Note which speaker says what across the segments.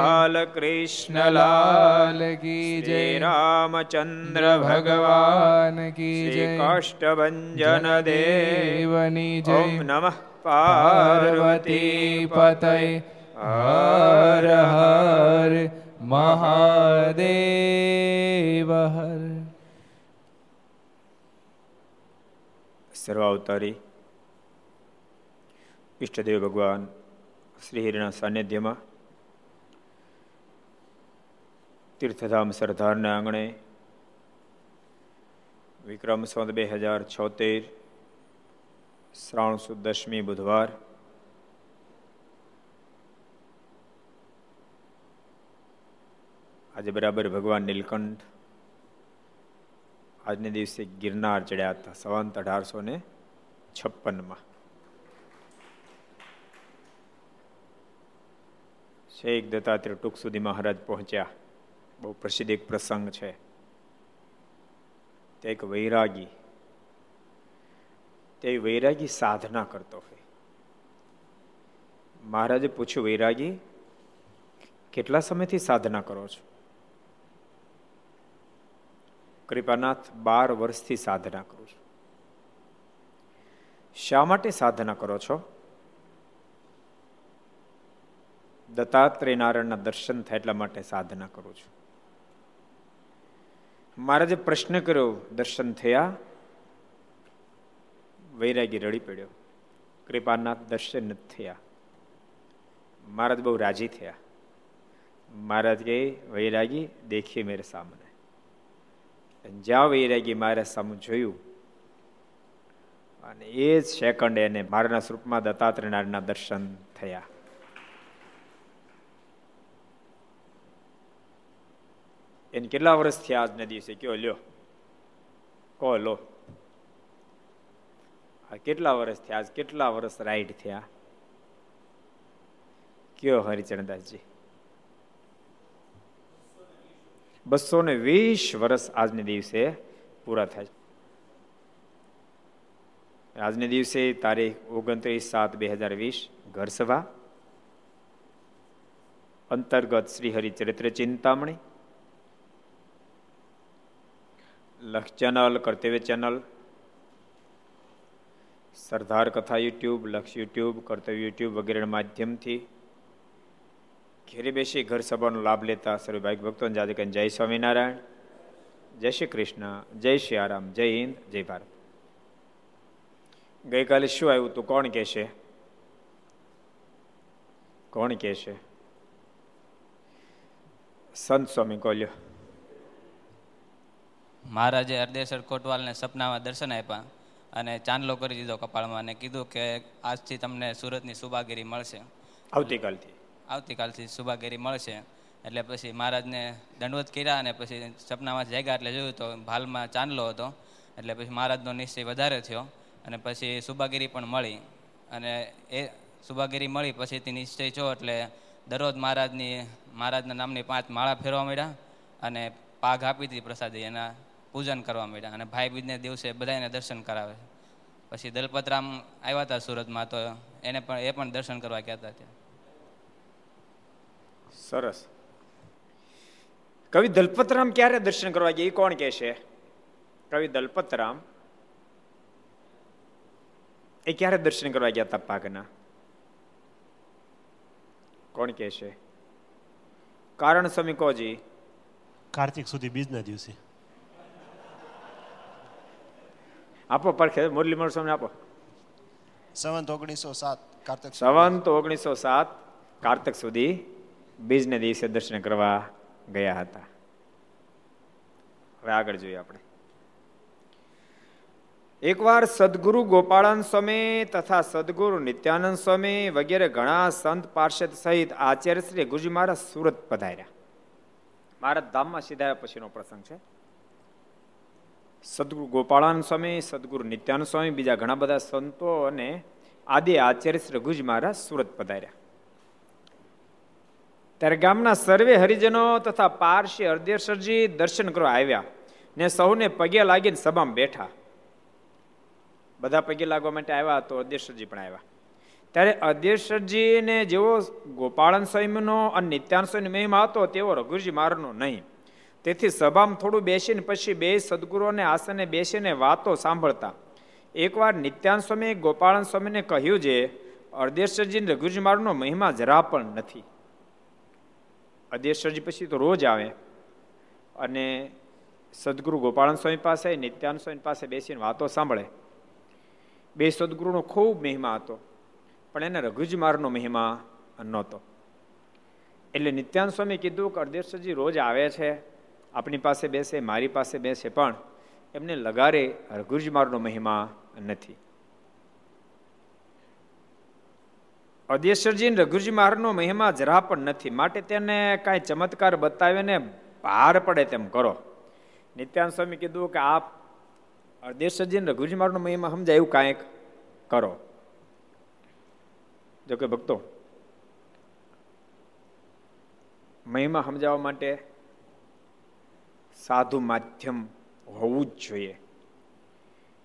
Speaker 1: શ્રી
Speaker 2: કૃષ્ણ
Speaker 1: લાલ
Speaker 2: કી જય
Speaker 1: રામચંદ્ર
Speaker 2: ભગવાન કી જય
Speaker 1: કાષ્ટભન દેવ
Speaker 2: દેવની જય
Speaker 1: નમઃ
Speaker 2: પાર્વતી પતય હર હર મહાદેવ હર
Speaker 1: સર્વાવતારી ઈષ્ટદેવ ભગવાન શ્રી સાનિધ્યમાં તીર્થધામ સરદારના આંગણે વિક્રમ સંત બે હજાર છોતેર, શ્રાવણ સુદ દશમી બુધવાર, આજે બરાબર ભગવાન નીલકંઠ આજને દિવસે ગિરનાર ચડ્યા હતા, સંવંત અઢારસો ને છપ્પનમાં. શેખ દત્તાત્રેય ટૂંક સુધી મહારાજ પહોંચ્યા. બહુ પ્રસિદ્ધ એક પ્રસંગ છે. તે એક વૈરાગી, તે વૈરાગી સાધના કરતો હોય. મહારાજે પૂછ્યું, વૈરાગી, કેટલા સમયથી સાધના કરો છો? કૃપાનાથ, બાર વર્ષથી સાધના કરું છું. શા માટે સાધના કરો છો? દત્તાત્રેય નારાયણના દર્શન થાય એટલા માટે સાધના કરું છું. મહારાજે પ્રશ્ન કર્યો, દર્શન થયા, વૈરાગી રડી પડ્યો. કૃપાનાથ દર્શન નથી થયા. મહારાજ બહુ રાજી થયા. મહારાજ કહે, વૈરાગી, દેખીએ મેરે સામને. જ્યાં વૈરાગી મારે સામે જોયું, અને એ જ સેકન્ડ એને મારાના સ્વરૂપમાં દત્તાત્રેનારાયણના દર્શન થયા. એને કેટલા વર્ષ થયા આજના દિવસે કયો લ્યો કહો લો કેટલા વર્ષ થયા આજ કેટલા વર્ષ રાઈટ થયા કયો હરિચરણદાસજી બસો ને વીસ વર્ષ આજને દિવસે પૂરા થાય આજને દિવસે તારીખ ઓગણત્રીસ સાત બે હજાર વીસ ઘરસભા અંતર્ગત શ્રી હરિચરિત્ર ચિંતામણી લક્ષ ચેનલ, કર્તવ્ય ચેનલ, સરદાર કથા યુટ્યુબ, લક્ષ યુટ્યુબ, કર્તવ્ય યુટ્યુબ વગેરેના માધ્યમથી ઘેરે બેસી ઘર સભાનો લાભ લેતા સર્વ ભક્તોને જાતે કહે જય સ્વામિનારાયણ, જય શ્રી કૃષ્ણ, જય શ્રી આરામ, જય હિન્દ, જય ભારત. ગઈકાલે શું આવ્યું તું? કોણ કહેશે? કોણ કહેશે? સંત સ્વામી કોલ્યો
Speaker 3: મહારાજે અર્ધેશ્વર કોટવાલને સપનામાં દર્શન આપ્યા અને ચાંદલો કરી દીધો કપાળમાં અને કીધું કે આજથી તમને સુરતની સુબાગીરી મળશે.
Speaker 1: આવતીકાલથી.
Speaker 3: આવતીકાલથી સુબાગીરી મળશે. એટલે પછી મહારાજને દંડવત કર્યા અને પછી સપનામાં જાગ્યા એટલે જોયું તો ભાલમાં ચાંદલો હતો. એટલે પછી મહારાજનો નિશ્ચય વધારે થયો અને પછી સુબાગીરી પણ મળી. અને એ સુબાગીરી મળી પછીથી નિશ્ચય છો એટલે દરરોજ મહારાજની મહારાજના નામની પાંચ માળા ફેરવા મળ્યા અને પાઘ આપી હતી પ્રસાદી એના પૂજન કરવા માંડ્યા અને ભાઈ બીજને દિવસે બધાને દર્શન કરાવે. પછી દલપતરામ આવ્યા હતા સુરતમાં તો એને પણ એ પણ દર્શન કરવા ગયા હતા ત્યાં.
Speaker 1: સરસ. કવિ દલપતરામ ક્યારે દર્શન કરવા ગયા? એ કોણ કે છે? કવિ દલપતરામ. એ ક્યારે દર્શન કરવા ગયા હતા પાકના કોણ કે છે? કારણ સ્વામી કોજી
Speaker 4: કાર્તિક સુધી બીજના દિવસે.
Speaker 1: આપો પરખે મુરલી મળ આપો.
Speaker 5: સંવંત ઓગણીસો સાત કાર્તક
Speaker 1: સંવંત ઓગણીસો સાત કાર્તક સુધી બીજને દિવસે દર્શન કરવા ગયા હતા. હવે આગળ જોઈએ આપણે. એકવાર સદગુરુ ગોપાળાન સ્વામી તથા સદગુરુ નિત્યાનંદ સ્વામી વગેરે ઘણા સંત પાર્ષદ સહિત આચાર્ય શ્રી ગુરુજી મહારાજ સુરત પધાર્યા. મારા ધામમાં સીધા પછીનો પ્રસંગ છે. સદગુરુ ગોપાળાનંદ સ્વામી, સદગુરુ નિત્યાનંદ સ્વામી, બીજા ઘણા બધા સંતો અને આદિ આચાર્ય શ્રી ગુજ મહારાજ સુરત પધાર્યા. ત્યારે ગામના સર્વે હરિજનો તથા પારસી હરદેશરજી દર્શન કરવા આવ્યા ને સૌને પગે લાગીને સભામાં બેઠા. બધા પગે લાગવા માટે આવ્યા તો અધ્યક્ષજી પણ આવ્યા. ત્યારે અધ્યક્ષજીને જેવો ગોપાળન સ્વામીનો અને નિત્યાન સ્વામી મહિમા હતો, તેવો રઘુજી મારનો નહીં. તેથી સભામાં થોડું બેસીને પછી બે સદગુરુઓને આસને બેસીને વાતો સાંભળતા. એકવાર નિત્યાન સ્વામી ગોપાળન સ્વામીને કહ્યું છે અર્ધેશ્વરજી, રઘુજી મહિમા જરા પણ નથી. અધ્યક્ષજી પછી તો રોજ આવે. અને સદગુરુ ગોપાળન સ્વામી પાસે, નિત્યાન સ્વામી પાસે બેસીને વાતો સાંભળે. બે સદગુરુનો ખૂબ મહિમા હતો, પણ એને રઘુજમારનો મહિમા નહોતો. એટલે નિત્યાન સ્વામી કીધું કે અર્ધેશ્વરજી રોજ આવે છે આપણી પાસે બેસે, મારી પાસે બેસે, પણ એમને લગારે રઘુજમારનો મહિમા નથી. અધ્યેશ્વરજી રઘુજી મહારાજનો મહિમા જરા પણ નથી. માટે તેને કાંઈ ચમત્કાર બતાવીને ભાર પડે તેમ કરો. નિત્યાન સ્વામી કીધું કે આપ અર્ધેશ્વરજી રઘુજી મહારાજનો મહિમા સમજાય એવું કાંઈક કરો. જો કે ભક્તો, મહિમા સમજાવવા માટે સાધુ માધ્યમ હોવું જ જોઈએ.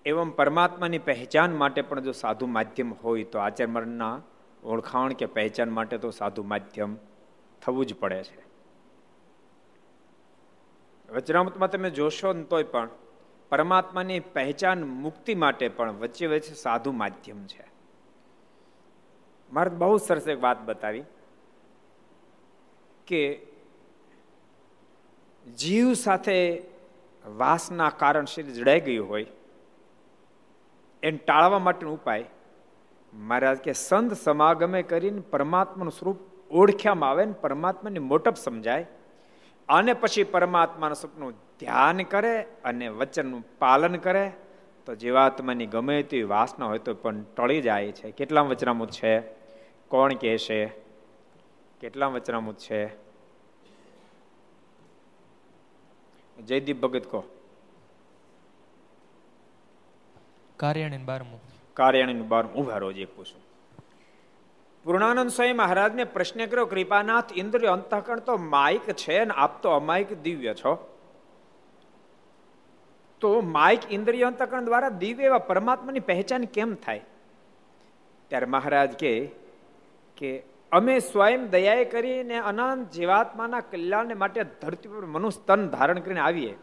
Speaker 1: એવં પરમાત્માની પહેચાન માટે પણ જો સાધુ માધ્યમ હોય તો આચરણના ઓળખાણ કે પહેચાન માટે તો સાધુ માધ્યમ થવું જ પડે છે. વચરામતમાં તમે જોશો ને તોય પણ પરમાત્માની પહેચાન મુક્તિ માટે પણ વચ્ચે વચ્ચે સાધુ માધ્યમ છે. મારે બહુ સરસ એક વાત બતાવી કે જીવ સાથે વાસના કારણ શરીર જડાઈ ગયું હોય, એને ટાળવા માટેનો ઉપાય, મહારાજ કે સંત સમાગમે કરીને પરમાત્માનું સ્વરૂપ ઓળખ્યામાં આવે ને પરમાત્માની મોટપ સમજાય, અને પછી પરમાત્માના સ્વરૂપનું ધ્યાન કરે અને વચનનું પાલન કરે, તો જીવાત્માની ગમે તેવી વાસના હોય તો પણ ટળી જાય છે. કેટલા વચનામૃત છે? કોણ કહે છે? કેટલા વચનામૃત છે? જયદીપ ભગત કહો
Speaker 6: કાર્યાણી બારમું
Speaker 1: કાર્યાણી બારમું ઊભા રોજ એક પૂછું. પૂર્ણાનંદ સ્વામી મહારાજને પ્રશ્ન કર્યો કૃપાનાથ ઇન્દ્રિય અંતઃકરણ તો માઇક છે ને આપ તો અમાયિક દિવ્ય છો? તો માઇક ઇન્દ્રિય અંતઃકરણ દ્વારા દિવ્ય એવા પરમાત્માની પહેચાન કેમ થાય? ત્યારે મહારાજ કે અમે સ્વયં દયાએ કરીને અનંત જીવાત્માના કલ્યાણ માટે ધરતી પર મનુષ્ય તન ધારણ કરીને આવીએ.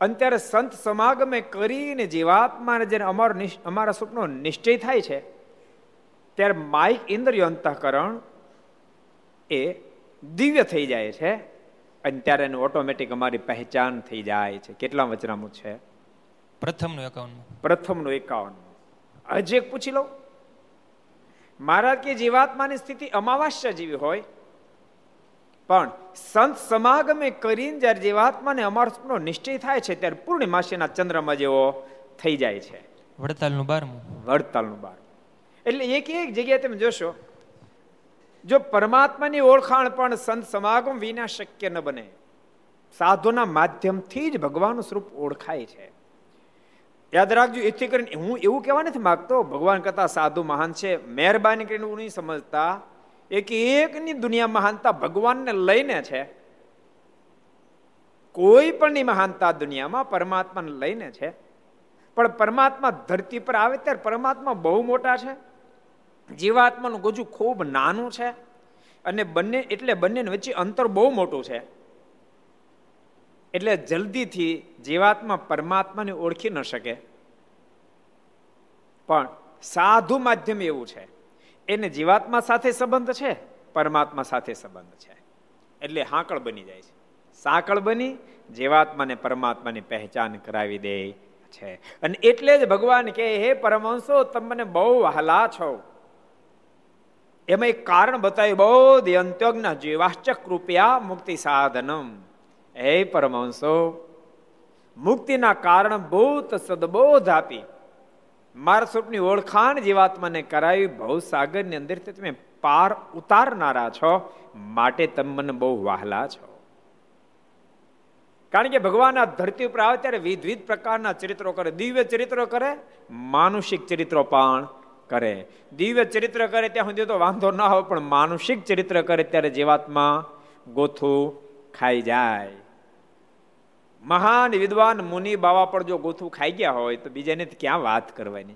Speaker 1: અને ત્યારે સંત સમાગમે કરીને જીવાત્માને જેને અમારો અમારા સ્વપ્નો નિશ્ચય થાય છે ત્યારે માઇક ઇન્દ્રિય અંતઃકરણ એ દિવ્ય થઈ જાય છે અને ત્યારે એનું ઓટોમેટિક અમારી પહેચાન થઈ જાય છે. કેટલા વચનામું છે?
Speaker 6: પ્રથમનું એકાવન
Speaker 1: પ્રથમનું એકાવન હજી એક પૂછી લઉં. મહારાજ કે જીવાત્માની સ્થિતિ અમાવાસ્યા જેવી હોય. પણ સંત સમાગમે કરીને જ્યારે જીવાત્માને અમારો નિશ્ચય થાય છે ત્યારે પૂર્ણિમાસીના ચંદ્રમાં જેવો થઈ જાય છે.
Speaker 6: વડતાલનું બારમું.
Speaker 1: વડતાલનું બાર. એટલે એક એક જગ્યાએ તમે જોશો જો પરમાત્માની ઓળખાણ પણ સંત સમાગમ વિના શક્ય ન બને સાધુના માધ્યમથી જ ભગવાનનું સ્વરૂપ ઓળખાય છે. યાદ રાખજો એથી કરીને હું એવું કહેવા નથી માગતો, ભગવાન કરતા સાધુ મહાન છે, મહેરબાની કરીને હું નહીં સમજતા. એક એકની દુનિયા મહાનતા ભગવાનને લઈને છે. કોઈ પણની મહાનતા દુનિયામાં પરમાત્માને લઈને છે. પણ પરમાત્મા ધરતી પર આવે ત્યારે પરમાત્મા બહુ મોટા છે. જીવાત્માનું ગોજું ખૂબ નાનું છે. અને બંને, એટલે બંનેની વચ્ચે અંતર બહુ મોટું છે. એટલે જલ્દીથી જીવાત્મા પરમાત્માને ઓળખી ન શકે. પણ સાધુ માધ્યમ એવું છે. એને જીવાત્મા સાથે સંબંધ છે, પરમાત્મા સાથે સંબંધ છે. એટલે હાંકળ બની જાય છે. સાંકળ બની, જીવાત્માને પરમાત્માની પહેચાન કરાવી દે છે. અને એટલે જ ભગવાન કે હે પરમહંસો તમને બહુ વહાલા છો. એમાં એક કારણ બતાવ્યું બહુ અંત્યોજ્ઞ જીવાશ્ચક કૃપયા મુક્તિ સાધનમ. હે પરમહંસો, મુક્તિના કારણ ભૂત સદબોધ આપી. મારા સ્વરૂપની ઓળખાણ જીવાત્માને કરાવી ભવ સાગરની અંદરથી તમે પાર ઉતારનારા છો, માટે તમે મને બહુ વહાલા છો. કારણ કે ભગવાન આ ધરતી ઉપર આવે ત્યારે વિવિધ પ્રકારના ચરિત્રો કરે. દિવ્ય ચરિત્રો કરે, માનુષિક ચરિત્રો પણ કરે. દિવ્ય ચરિત્ર કરે ત્યાં સુધી તો વાંધો ના હોય પણ માનુષિક ચરિત્ર કરે ત્યારે જીવાત્મા ગોથું ખાઈ જાય. મહાન વિદ્વાન મુનિ બાવા પર જો ગોથું ખાઈ ગયા હોય તો બીજાને ક્યાં વાત કરવાની?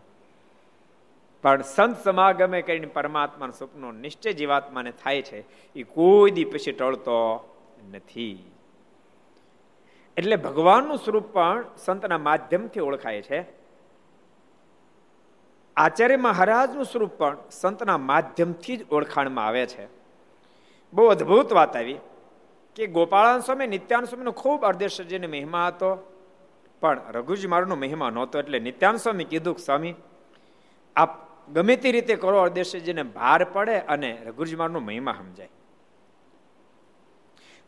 Speaker 1: પણ સંત સમાગમે કરીને પરમાત્માનું સ્વપ્નો નિશ્ચય જીવાત્માને થાય છે એ કોઈ દી પછી ટળતો નથી. એટલે ભગવાનનું સ્વરૂપ પણ સંતના માધ્યમથી ઓળખાય છે. આચાર્ય મહારાજનું સ્વરૂપ પણ સંતના માધ્યમથી જ ઓળખાણમાં આવે છે. બહુ અદ્ભુત વાત આવી. કે ગોપાળાન સ્વામી, નિત્યાન સ્વામીનો ખૂબ અર્ધેશ્વરજીને મહિમા હતો. પણ રઘુજી મારનો મહિમા નહોતો, એટલે નિત્યાન સ્વામી કીધું કે સ્વામી, આપ ગમે તે રીતે કરો અર્ધેશ્વરજીને ભાર પડે અને રઘુજી મારનો મહિમા સમજાય.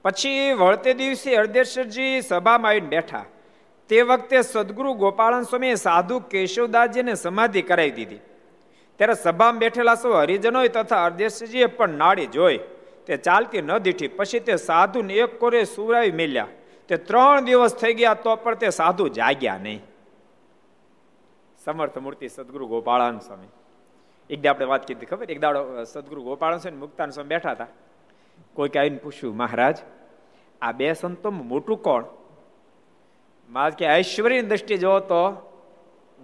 Speaker 1: પછી વળતે દિવસે અર્ધેશ્વરજી સભામાં આવીને બેઠા. તે વખતે સદગુરુ ગોપાળન સ્વામીએ સાધુ કેશવદાસજીને સમાધિ કરાવી દીધી. ત્યારે સભામાં બેઠેલા સૌ હરિજનો તથા અર્ધેશ્વરજીએ પણ નાડી જોઈ. તે ચાલતી ન દીઠી. પછી તે સાધુને એક કોરે સુરાવી મેલ્યા. તે ત્રણ દિવસ થઈ ગયા તો પણ તે સાધુ જાગ્યા નહીં. સમર્થ મૂર્તિ સદગુરુ ગોપાળાન સ્વામી. એક દે આપણે વાત કીધી ખબર? એક દાડો સદગુરુ ગોપાળન સ્વામી મુક્તાન સ્વામી બેઠા હતા. કોઈક આવીને પૂછ્યું, મહારાજ, આ બે સંતો મોટું કોણ? મહારાજ કે, ઐશ્વર્યની દ્રષ્ટિ જોવો તો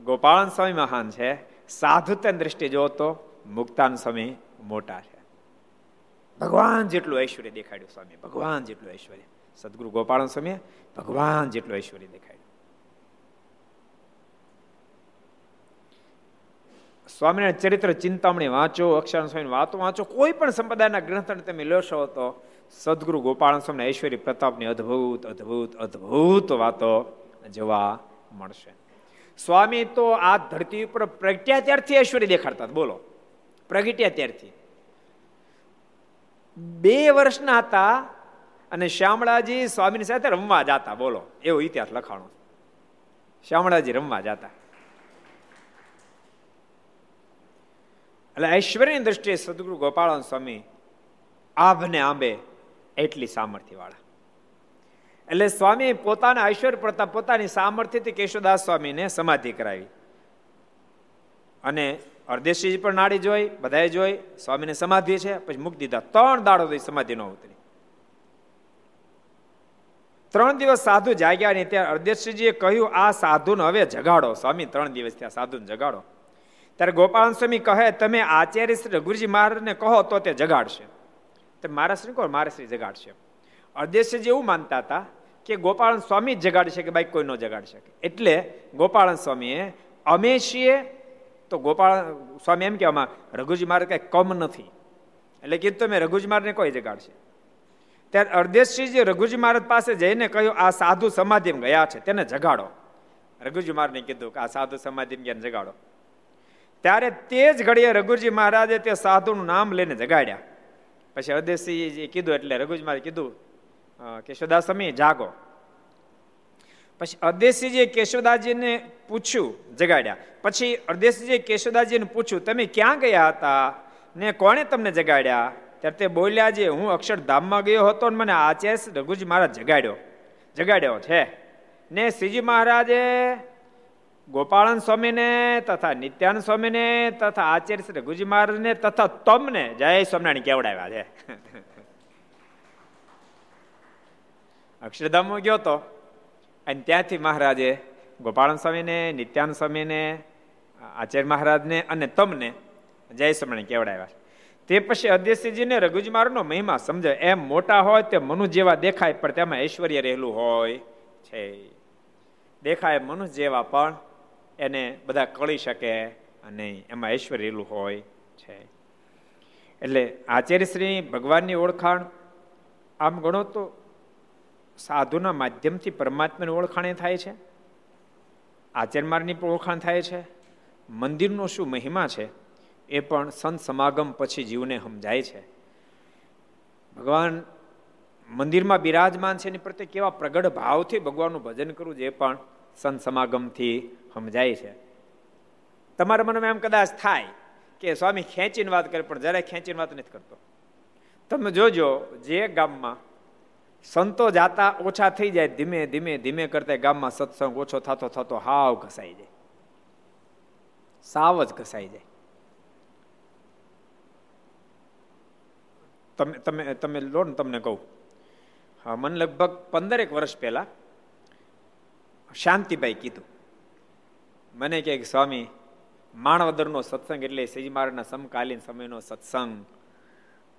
Speaker 1: ગોપાળન સ્વામી મહાન છે. સાધુતાની દ્રષ્ટિ જોવો તો મુક્તાન સ્વામી મોટા છે. ભગવાન જેટલું ઐશ્વર્ય દેખાડ્યું સ્વામી ભગવાન જેટલું ઐશ્વર્ય. સદગુરુ ગોપાલ સ્વામી ભગવાન જેટલું ઐશ્વર્ય દેખાડ્યું. સ્વામિનારાયણ ચરિત્ર ચિંતામણી વાંચો અક્ષર સ્વામી વાતો વાંચો, કોઈ પણ સંપ્રદાયના ગ્રંથને તમે લેશો તો સદગુરુ ગોપાલ સ્વામી ઐશ્વર્ય પ્રતાપની અદ્ભુત અદ્ભુત અદ્ભુત વાતો જોવા મળશે. સ્વામી તો આ ધરતી ઉપર પ્રગટ્યા ત્યારથી ઐશ્વર્ય દેખાડતા બોલો, પ્રગટ્યા ત્યારથી. બે વર્ષના હતા અને શ્યામળાજી સ્વામીની સાથે રમવા જતા, બોલો, એવો ઇતિહાસ લખાણો શ્યામળાજી રમવા જતા. એટલે ઐશ્વર્યની દ્રષ્ટિએ સદગુરુ ગોપાળન સ્વામી આભને આંબે એટલી સામર્થ્યવાળા. એટલે સ્વામી પોતાના ઐશ્વર્ય પ્રતાપ પોતાની સામર્થ્યથી કેશોદાસ સ્વામીને સમાધિ કરાવી. અને અર્ધેશજી પણ નાડી જોઈ બધાએ જોઈ સ્વામીને સમાધિ છે પછી મૂકી દીધા ત્રણ દાડો સુધી સમાધિ ન ઉતરી ત્રણ દિવસ સાધુ જાગ્યા ને ત્યારે અર્ધેશજીએ કહ્યું આ સાધુને હવે જગાડો સ્વામી ત્રણ દિવસ ત્યાં સાધુને જગાડો ત્યારે ગોપાલ સ્વામી કહે, તમે આચાર્ય શ્રી રઘુજી મહારાજને કહો તો તે જગાડશે. તો મારા શ્રી કહો મારા શ્રી જગાડશે. અર્ધેશ્વરજી એવું માનતા હતા કે ગોપાલ સ્વામી જ જગાડી શકે બાઈક કોઈ ન જગાડી શકે. એટલે ગોપાલ સ્વામીએ અમે છીએ તો ગોપાલ સ્વામી એમ કહેવામાં રઘુજી મારે કઈ કમ નથી. એટલે કીધું તમે રઘુજી મારને કોઈ જગાડશે ત્યારે અર્ધેશજી રઘુજી મહારાજ પાસે જઈને કહ્યું, આ સાધુ સમાધિમાં ગયા છે, તેને જગાડો. રઘુજી મહારાજને કીધું કે, આ સાધુ સમાધિમાં ગયા જગાડો? ત્યારે તે જ ઘડીએ રઘુજી મહારાજે તે સાધુનું નામ લઈને જગાડ્યા. પછી અદેશી કીધું, એટલે રઘુજી મહારાજ કીધું કે સદાસમી જાગો. પછી અદેશીજીએ કેશોદાજીને પૂછ્યું, જગાડ્યા. પછી અરદેશજીએ કેશવદાજીને પૂછ્યું, તમે ક્યાં ગયા હતા? ને કોણે તમને જગાડ્યા? ત્યારે તે બોલ્યા જે હું અક્ષરધામમાં ગયો હતો ને મને આચેસ રઘુજી મહારાજ જગાડ્યો. જગાડ્યો છે. ને શ્રીજી મહારાજે ગોપાળન સ્વામીને તથા નિત્યાનંદ સ્વામીને તથા આચાર્ય શ્રી રઘુજી મહારાજને તથા તમને જય સ્વામિનારાયણ કેવડાવ્યા છે. અક્ષરધામમાં ગયો તો અને ત્યાંથી મહારાજે ગોપાળન સ્વામીને નિત્યાન સ્વામીને, આચાર્ય મહારાજને અને તમને જય સ્વામિનારાયણ કેવડાવ્યા. તે પછી અધ્યક્ષજીને રઘુજી મહારાજનો મહિમા સમજાય. એમ મોટા હોય તે મનુ જેવા દેખાય, પણ તેમાં ઐશ્વર્ય રહેલું હોય છે. દેખાય મનુષ્ય જેવા, પણ એને બધા કળી શકે અને એમાં ઐશ્વર્ય રહેલું હોય છે. એટલે આચાર્યશ્રી ભગવાનની ઓળખાણ આમ ગણો તો સાધુના માધ્યમથી પરમાત્માની ઓળખાણ થાય છે? આચરમારની પણ ઓળખાણ થાય છે? મંદિરનો શું મહિમા છે? એ પણ સંત સમાગમ પછી જીવને સમજાય છે. ભગવાન મંદિરમાં બિરાજમાન છે એની પ્રત્યે કેવા પ્રગટ ભાવથી ભગવાનનું ભજન કરવું જે પણ સંત સમાગમથી સમજાય છે. તમારા મનમાં એમ કદાચ થાય કે સ્વામી ખેંચીને વાત કરે, પણ જરાય ખેંચીને વાત નથી કરતો. તમે જોજો, જે ગામમાં સંતો જાતા ઓછા થઈ જાય, ધીમે ધીમે ધીમે કરતા ગામમાં સત્સંગ ઓછો થતો થતો હાવ ઘસાઈ જાય. સાવ જ ઘસાઈ જાય. તમે તમે તમે લો ને તમને કહું. હા, મને લગભગ પંદરેક વર્ષ પહેલા શાંતિભાઈ કીધું. મને કે સ્વામી, માણવદરનો સત્સંગ એટલે સજી સમકાલીન સમયનો સત્સંગ.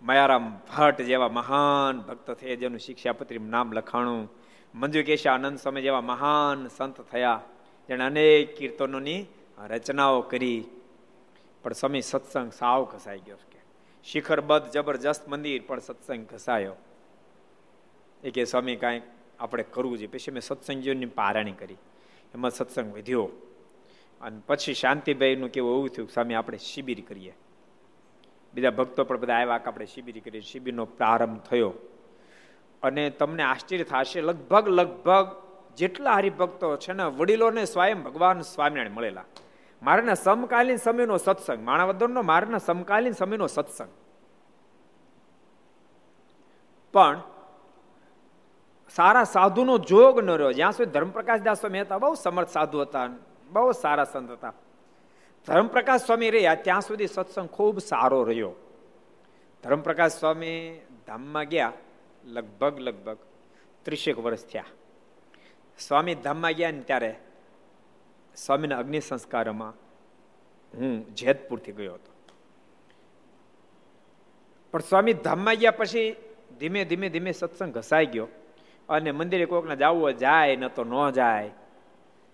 Speaker 1: મયારામ ભટ્ટ જેવા મહાન ભક્ત થયા, જેનું શિક્ષાપત્રી નામ લખાણું મંજુ આનંદ સ્વામી જેવા મહાન સંત થયા. જેણે અનેક કીર્તનોની રચનાઓ કરી. પણ સ્વામી સત્સંગ સાવ ઘસાઈ ગયો કે. શિખરબદ્ધ જબરજસ્ત મંદિર પણ સત્સંગ ઘસાયો. એ કે સ્વામી કાંઈક આપણે કરવું જોઈએ. પછી મેં સત્સંગીઓની પારણી કરી. એમાં સત્સંગ વધ્યો. અને પછી શાંતિભાઈનું કેવું એવું થયું સ્વામી આપણે શિબિર કરીએ. બીજા ભક્તો પણ બધા આવ્યા, કે આપણે શિબિર કરી શિબિરનો પ્રારંભ થયો. અને તમને આશ્ચર્ય થશે, લગભગ લગભગ જેટલા હરિભક્તો છે ને, વડીલોને સ્વયં ભગવાન સ્વામિનારાયણ મળેલા. મારાના સમકાલીન સમયનો સત્સંગ માણાવદરનો મારાના સમકાલીન સમયનો સત્સંગ. પણ સારા સાધુનો જોગ ન રહ્યો. જ્યાં સુધી ધર્મપ્રકાશ દાસ મહેતા હતા, બહુ સમર્થ સાધુ હતા, બહુ સારા સંત હતા. ધર્મપ્રકાશ સ્વામી રહ્યા ત્યાં સુધી સત્સંગ ખૂબ સારો રહ્યો. ધર્મપ્રકાશ સ્વામી ધામમાં ગયા, લગભગ લગભગ ત્રીસેક વર્ષ થયા. સ્વામી ધામમાં ગયા ને ત્યારે સ્વામીના અગ્નિ સંસ્કારમાં હું જેતપુરથી ગયો હતો. પણ સ્વામી ધામમાં ગયા પછી ધીમે ધીમે ધીમે સત્સંગ ઘસાઈ ગયો અને મંદિરે કોકને જવું જાય, ન તો ન જાય.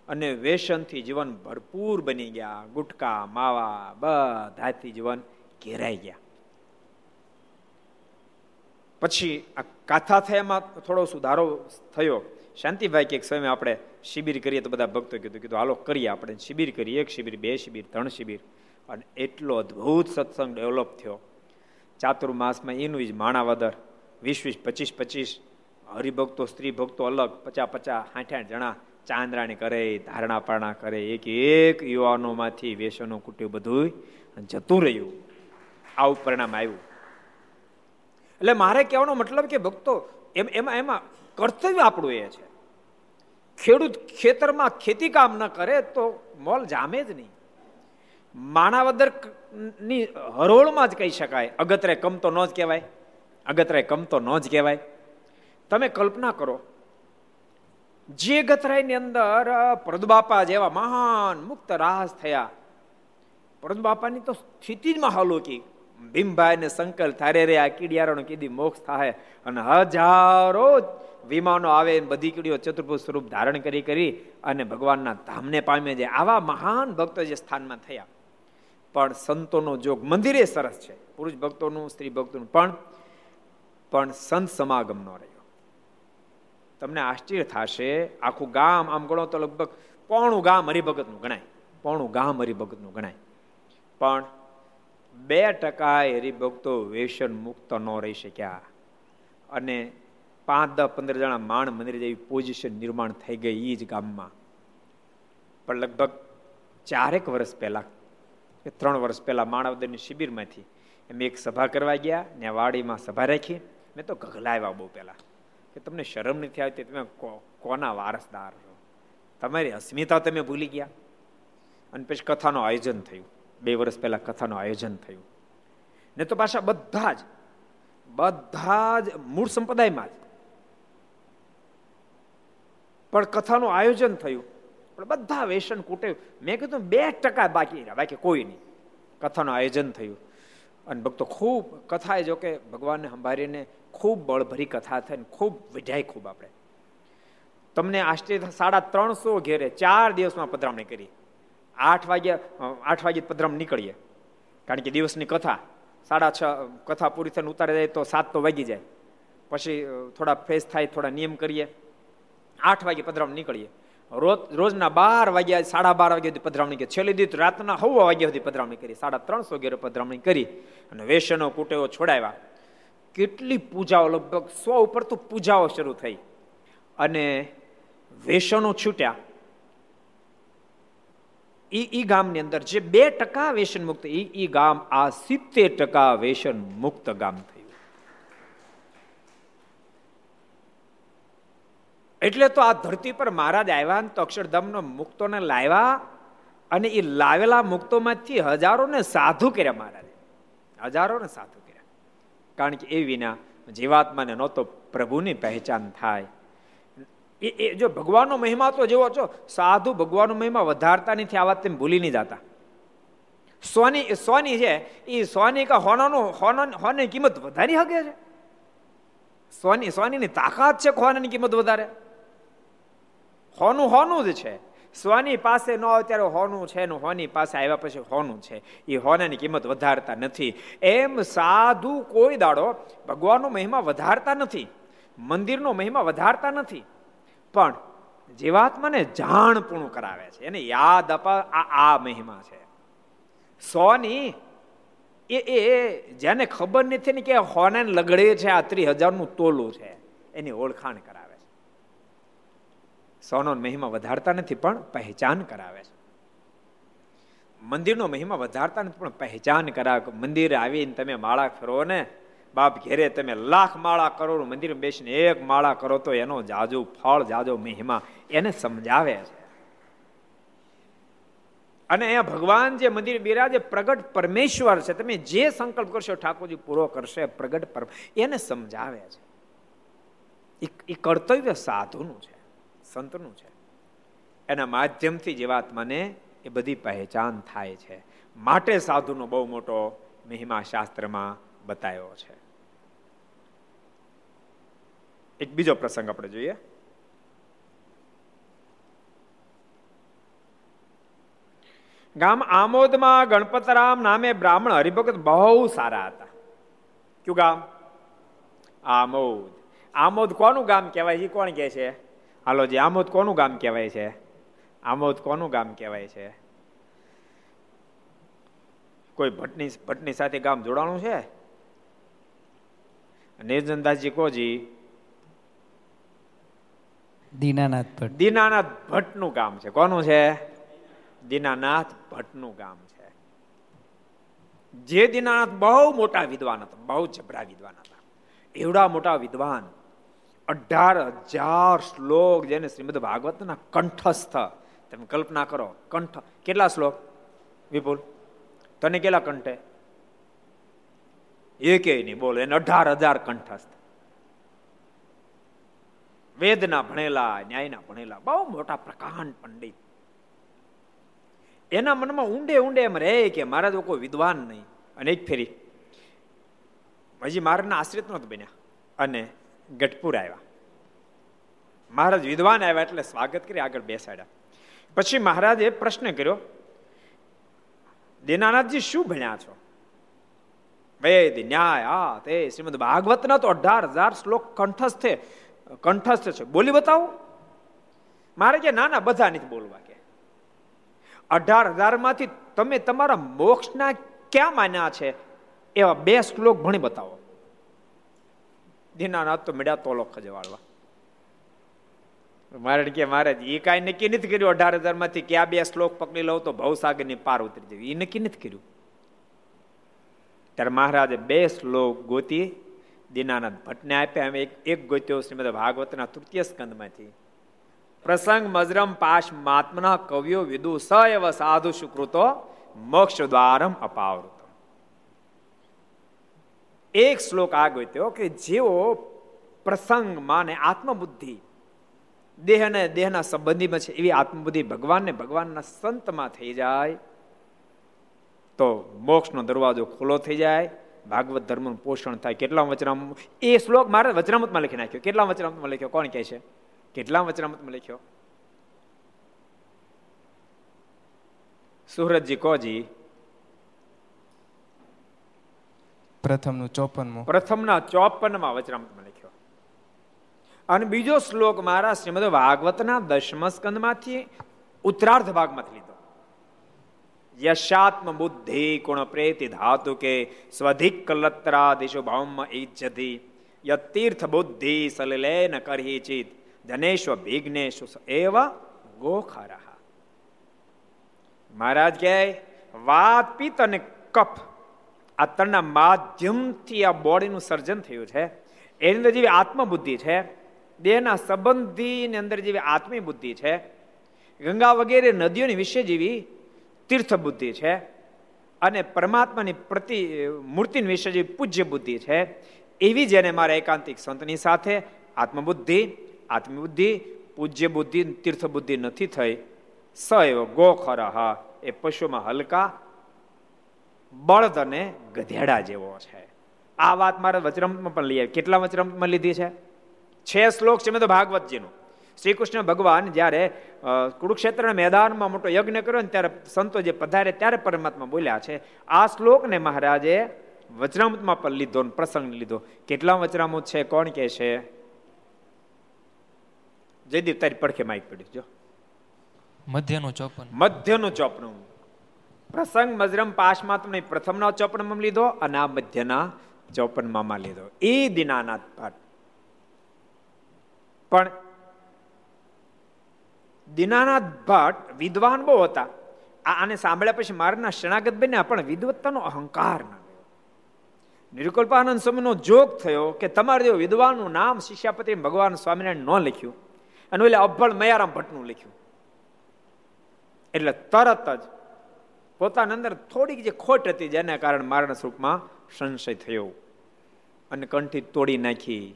Speaker 1: અને વેસનથી જીવન ભરપૂર બની ગયા. ગુટકા, માવા, બધાથી જીવન ઘેરાઈ ગયા. પછી આ કાથા થયામાં થોડો સુધારો થયો. શાંતિભાઈ કે સમય આપણે શિબિર કરીએ તો બધા ભક્તો કીધું કીધું, હાલો, કરીએ આપણે. શિબિર કરીએ, એક શિબિર, બે શિબિર, ત્રણ શિબિર. અને એટલો અદ્ભુત સત્સંગ ડેવલપ થયો. ચાતુર્માસમાં એનું જ માણાવદર, વીસ વીસ, પચીસ પચીસ. હરિભક્તો સ્ત્રી ભક્તો અલગ, પચાસ પચાસ આઠ આઠ જણા ચાંદ્રાણી કરે ધારણા પારણા કરે એક એક યુવાનોમાંથી વેસનો કુટ્યું બધું જતું રહ્યું. આવું પરિણામ આવ્યું. એટલે મારે કહેવાનો મતલબ કે ભક્તો, એમ, એમાં એમાં કર્તવ્ય આપણું એ છે. ખેડૂત ખેતરમાં ખેતી કામ ન કરે તો મોલ જામે જ નહીં. માણાવદરની હરોળમાં જ કહી શકાય, અગતરે કમ તો ન જ કહેવાય, અગતરે કમ તો ન જ કહેવાય. તમે કલ્પના કરો જે ગતરાયની અંદર પ્રદબાપા જેવા મહાન મુક્ત રાહસ થયા. પ્રદબાપાની તો સ્થિતિ જ મહાલોકી ભીમભાઈ ને સંકલ થારે રે, આ કીડિયારાનો કીધી મોક્ષ થાય અને હજારો વિમાનો આવે બધી કીડીઓ ચતુર્ભુજ સ્વરૂપ ધારણ કરી કરી અને ભગવાનના ધામને પામે છે. આવા મહાન ભક્તો જે સ્થાનમાં થયા. પણ સંતોનો જોગ મંદિરે સરસ છે. પુરુષ ભક્તોનું, સ્ત્રી ભક્તોનું પણ પણ સંત સમાગમ નો રહ્યો. તમને આશ્ચર્ય થશે, આખું ગામ આમ ગણો તો લગભગ પોણું ગામ હરિભગતનું ગણાય. પોણું ગામ હરિભગતનું ગણાય. પણ બે ટકા હરિભક્તો વેસન મુક્ત ન રહી શક્યા. અને પાંચ દસ પંદર જણા માણ મંદિર જેવી પોઝિશન નિર્માણ થઈ ગઈ એ જ ગામમાં. પણ લગભગ ચારેક વર્ષ પહેલા, કે ત્રણ વર્ષ પહેલા માણાવદરની શિબિરમાંથી એમ એક સભા કરવા ગયા ને વાડીમાં સભા રાખી. મેં તો ગગલાવ્યા બહુ પહેલા. કે તમને શરમ નથી આવતી, તમે કોના વારસદાર છો? તમારી અસ્મિતા તમે ભૂલી ગયા? અને પછી કથાનું આયોજન થયું. બે વર્ષ પહેલા કથાનું આયોજન થયું. ને તો પાછા બધા જ બધા જ મૂળ સંપ્રદાયમાં જ. પણ કથાનું આયોજન થયું. પણ બધા વેસન કૂટે મેં કીધું બે ટકા બાકી રહ્યા. બાકી કોઈ નહીં. કથાનું આયોજન થયું. અને ભક્તો ખૂબ કથા જો કે ભગવાનને સંભાળીને ખૂબ બળભરી કથા થઈ ને ખૂબ વિજાય ખૂબ આપણે. તમને આશ્ચર્ય સાડા ત્રણસો ઘેરે ચાર દિવસમાં પધરામણી કરી. આઠ વાગ્યા આઠ વાગે પધરામણી નીકળીએ. કારણ કે દિવસની કથા, સાડા છ, કથા પૂરી થઈને ઉતારી જાય તો સાત તો વાગી જાય. પછી થોડા ફ્રેશ થાય, થોડા નિયમ કરીએ. આઠ વાગે પધરામણી નીકળીએ. રોજના બાર વાગ્યા, સાડા બાર વાગ્યા સુધી પધરામણી કરી. છેલ્લી દીધું રાતના હવા વાગ્યા સુધી પધરામણી કરી. સાડા ત્રણસો ઘેરો પધરામણી કરી અને વેસનો કુટેવો છોડાવ્યા. કેટલી પૂજાઓ, લગભગ સો ઉપર તો પૂજાઓ શરૂ થઈ અને વેસનો છૂટ્યા. ઈ ઈ ગામની અંદર જે બે ટકા વેસન મુક્ત ઈ ઈ ગામ આ સિત્તેર ટકા વેસન મુક્ત ગામ થયું એટલે તો આ ધરતી પર મહારાજ આવ્યા તો અક્ષરધામનો મુક્તોને લાવ્યા અને એ લાવેલા મુક્તોમાંથી હજારોને સાધુ કર્યા મહારાજે. હજારોને સાધુ કર્યા. કારણ કે એ વિના જીવાત્માને નહોતો પ્રભુની પહેચાન થાય. એ એ જો ભગવાનનો મહિમા તો જેવો છો, સાધુ ભગવાનનો મહિમા વધારતા નથી, આ વાત તેમ ભૂલી નહીં જતા. સોની સોની છે એ સોની કા હોનાનું, હોના હોની કિંમત વધારી શકે છે? સોની, સોનીની તાકાત છે ખોનાની કિંમત વધારે? હોનું હોનું જ છે. સ્વાની પાસે ન આવે ત્યારે હોનું છે ને હોની પાસે આવ્યા પછી હોનું છે. એ હોનાની કિંમત વધારતા નથી. એમ સાધુ કોઈ દાડો ભગવાનનો મહિમા વધારતા નથી. મંદિરનો મહિમા વધારતા નથી. પણ જીવાત્માને જાણપૂણું કરાવે છે. એને યાદ અપા આ આ મહિમા છે. સોની, એ એ જેને ખબર નથી ને કે હોને લગડે છે આ ત્રી હજારનું તોલું છે. એની ઓળખાણ કરાવે. સોનો મહિમા વધારતા નથી, પણ પહેચાન કરાવે છે. મંદિરનો મહિમા વધારતા નથી, પણ પહેચાન કરાવે મંદિર આવીને તમે માળા ફેરો ને, બાપ ઘેરે તમે લાખ માળા કરો મંદિર બેસીને એક માળા કરો, તો એનો જાજુ ફળ, જાજો મહિમા એને સમજાવે છે. અને અહીંયા ભગવાન જે મંદિર બિરાજે પ્રગટ પરમેશ્વર છે. તમે જે સંકલ્પ કરશો ઠાકોરજી પૂરો કરશે, પ્રગટ પર એને સમજાવે છે. એ કર્તવ્ય સાધુનું છે. સંતનું છે. એના માધ્યમથી જીવાત્માને એ બધી પહેચાન થાય છે. માટે સાધુનો બહુ મોટો મહિમા શાસ્ત્રમાં બતાવ્યો છે. એક બીજો પ્રસંગ આપણે જોઈએ. ગામ આમોદમાં ગણપતરામ નામે બ્રાહ્મણ હરિભગત બહુ સારા હતા. કયું ગામ? આમોદ. આમોદ કોનું ગામ કહેવાય? એ કોણ કે છે? હાલો જે આમોદ કોનું ગામ કહેવાય છે? આમોદ કોનું ગામ કહેવાય છે? કોઈ ભટ્ટની ભટ્ટની સાથે ગામ જોડાણું છે? નિર્જનદાસજી કોજી
Speaker 6: દીનાનાથ ભટ્ટ.
Speaker 1: દીનાનાથ ભટ્ટનું ગામ છે. કોનું છે? દીનાનાથ ભટ્ટનું ગામ છે. જે દીનાનાથ બહુ મોટા વિદ્વાન હતા બહુ જબરા વિદ્વાન હતા. એવડા મોટા વિદ્વાન અઢાર હજાર શ્લોક જેને શ્રીમદ ભાગવતના કંઠસ્થ, તમે કલ્પના કરો, કંઠ, કેટલા શ્લોક? વિપુલ, તને કેટલા કંઠે? એકે નહીં, બોલો, એને અઢાર હજાર કંઠસ્થ. વેદના ભણેલા, ન્યાયના ભણેલા, બહુ મોટા પ્રકાંડ પંડિત. એના મનમાં ઊંડે ઊંડે એમ રહે કે મારા તો કોઈ વિદ્વાન નહીં. અને એક ફેરી. હજી મારાના આશ્રિત નહોતા બન્યા. અને ગઢપુર આવ્યા. મહારાજ વિદ્વાન આવ્યા એટલે સ્વાગત કરી આગળ બેસાડ્યા. પછી મહારાજે પ્રશ્ન કર્યો, દીનાનાથજી શું ભણ્યા છો? વેદ, ન્યાય આ તે શ્રીમદ ભાગવતના તો અઢાર હજાર શ્લોક કંઠસ્થ કંઠસ્થ છે. બોલી બતાવો. મારે કે ના ના બધા નથી બોલવા કે. અઢાર હજારમાંથી તમે તમારા મોક્ષના ક્યાં માન્યા છે? એવા બે શ્લોક ભણી બતાવો. દીનાનાથ તો મળ્યા તોલો ખજવાળવા મારે કે મહારાજ એ કાંઈ નક્કી નથી કર્યું અઢાર હજારમાંથી ક્યાં બે શ્લોક પકડી લઉં તો ભવસાગરની પાર ઉતરી જવી. એ નક્કી નથી કર્યું. ત્યારે મહારાજે બે શ્લોક ગોતી દીનાનાથ ભટ્ટને આપ્યા. એમ એક ગોત્યો શ્રીમદ ભાગવતના તૃતીય સ્કંદમાંથી. પ્રસંગ મજરમ પાશ મહાત્મના કવિઓ વિદુ સ એવ સાધુ સુકૃતો મોક્ષ દ્વારમ અપાવૃત. એક શ્લોક આ ગોત્યો કે જેઓ પ્રસંગમાં ને આત્મબુદ્ધિ, દેહ અને દેહના સંબંધીમાં છે એવી આત્મબુદ્ધિ ભગવાનને ભગવાનના સંતમાં થઈ જાય, તો મોક્ષનો દરવાજો ખુલ્લો થઈ જાય, ભાગવત ધર્મનું પોષણ થાય. કેટલા વચનામ એ શ્લોક મારે વચનામતમાં લખી નાખ્યો. કેટલા વચનામતમાં લખ્યો? કોણ કહે છે? કેટલા વચનામતમાં લખ્યો? સુરતજી કોજી
Speaker 2: પ્રથમનું ચોપનમું.
Speaker 1: પ્રથમના ચોપનમાં વચનામૃતમાં લખ્યો. અને બીજો શ્લોક મારા શ્રીમદ ભાગવતના દશમ સ્કંદમાંથી ઉત્તરાર્ધ ભાગમાંથી લીધો. યશાત્મ બુદ્ધિ ગુણ પ્રેતિ ધાતુ કે સ્વધિક કલત્રા દિશો ભાવમ ઈજ્જતિ યતીર્થ બુદ્ધિ સલિલેન કરહી ચિત ધનેશ્વ ભિગ્નેશ એવ ગોખરહ મહારાજ કહે વાત પિત્ત અને કફ આ ત્રણના માધ્યમથી આ બોડીનું સર્જન થયું છે. એની અંદર જેવી આત્મબુદ્ધિ છે. દેહના સંબંધીની અંદર જેવી આત્મી બુદ્ધિ છે. ગંગા વગેરે નદીઓની વિશે જેવી તીર્થ બુદ્ધિ છે. અને પરમાત્માની પ્રતિ, મૂર્તિની વિશે જેવી પૂજ્ય બુદ્ધિ છે. એવી જેને મારા એકાંતિક સંતની સાથે આત્મબુદ્ધિ આત્મબુદ્ધિ પૂજ્ય બુદ્ધિ તીર્થ બુદ્ધિ નથી થઈ. સ એવ ગોખરહ એ પશુમાં હલકા બળદ અને ગધેડા જેવો છે. આ વાત મારે વચરમમાં પણ લઈ આવી. કેટલા વચરમમાં લીધી છે? છે શ્લોક છે મેં તો ભાગવતજીનું. શ્રી કૃષ્ણ ભગવાન જ્યારે કુરુક્ષેત્રના મેદાનમાં મોટો યજ્ઞ કર્યો ને ત્યારે સંતો જે પધારે ત્યારે પરમાત્મા બોલ્યા છે આ શ્લોકને મહારાજે વચરામૃતમાં પણ લીધો પ્રસંગ લીધો. કેટલા વચરામૃત છે? કોણ કે છે? જયદીપ તારી પડખે માઇક પડ્યું જો.
Speaker 2: મધ્યનું ચોપન.
Speaker 1: મધ્યનું ચોપનું પ્રસંગ મજરમ પાશમાં તમને પ્રથમના ચોપનમાં લીધો અને આ મધ્યના ચોપનમાં લીધો. એ દિનાનાથ પાઠ. પણ દિનાનાથ ભટ્ટ વિદ્વાન બહુ હતા. આને સાંભળ્યા પછી મારના શરણાગત બન્યા, પણ વિદવત્તાનો અહંકાર ના નિરુકલ્પાનંદ સ્વામીનો જોગ થયો કે તમારે જેવો વિદ્વાનનું નામ શિષ્યાપતિ ભગવાન સ્વામિનારાયણ ન લખ્યું, અને એટલે અભળ મયારામ ભટ્ટનું લખ્યું. એટલે તરત જ પોતાની અંદર થોડીક જે ખોટ હતી જેના કારણે મારણ સ્વરૂપમાં સંશય થયો. અને કંઠી તોડી નાખી.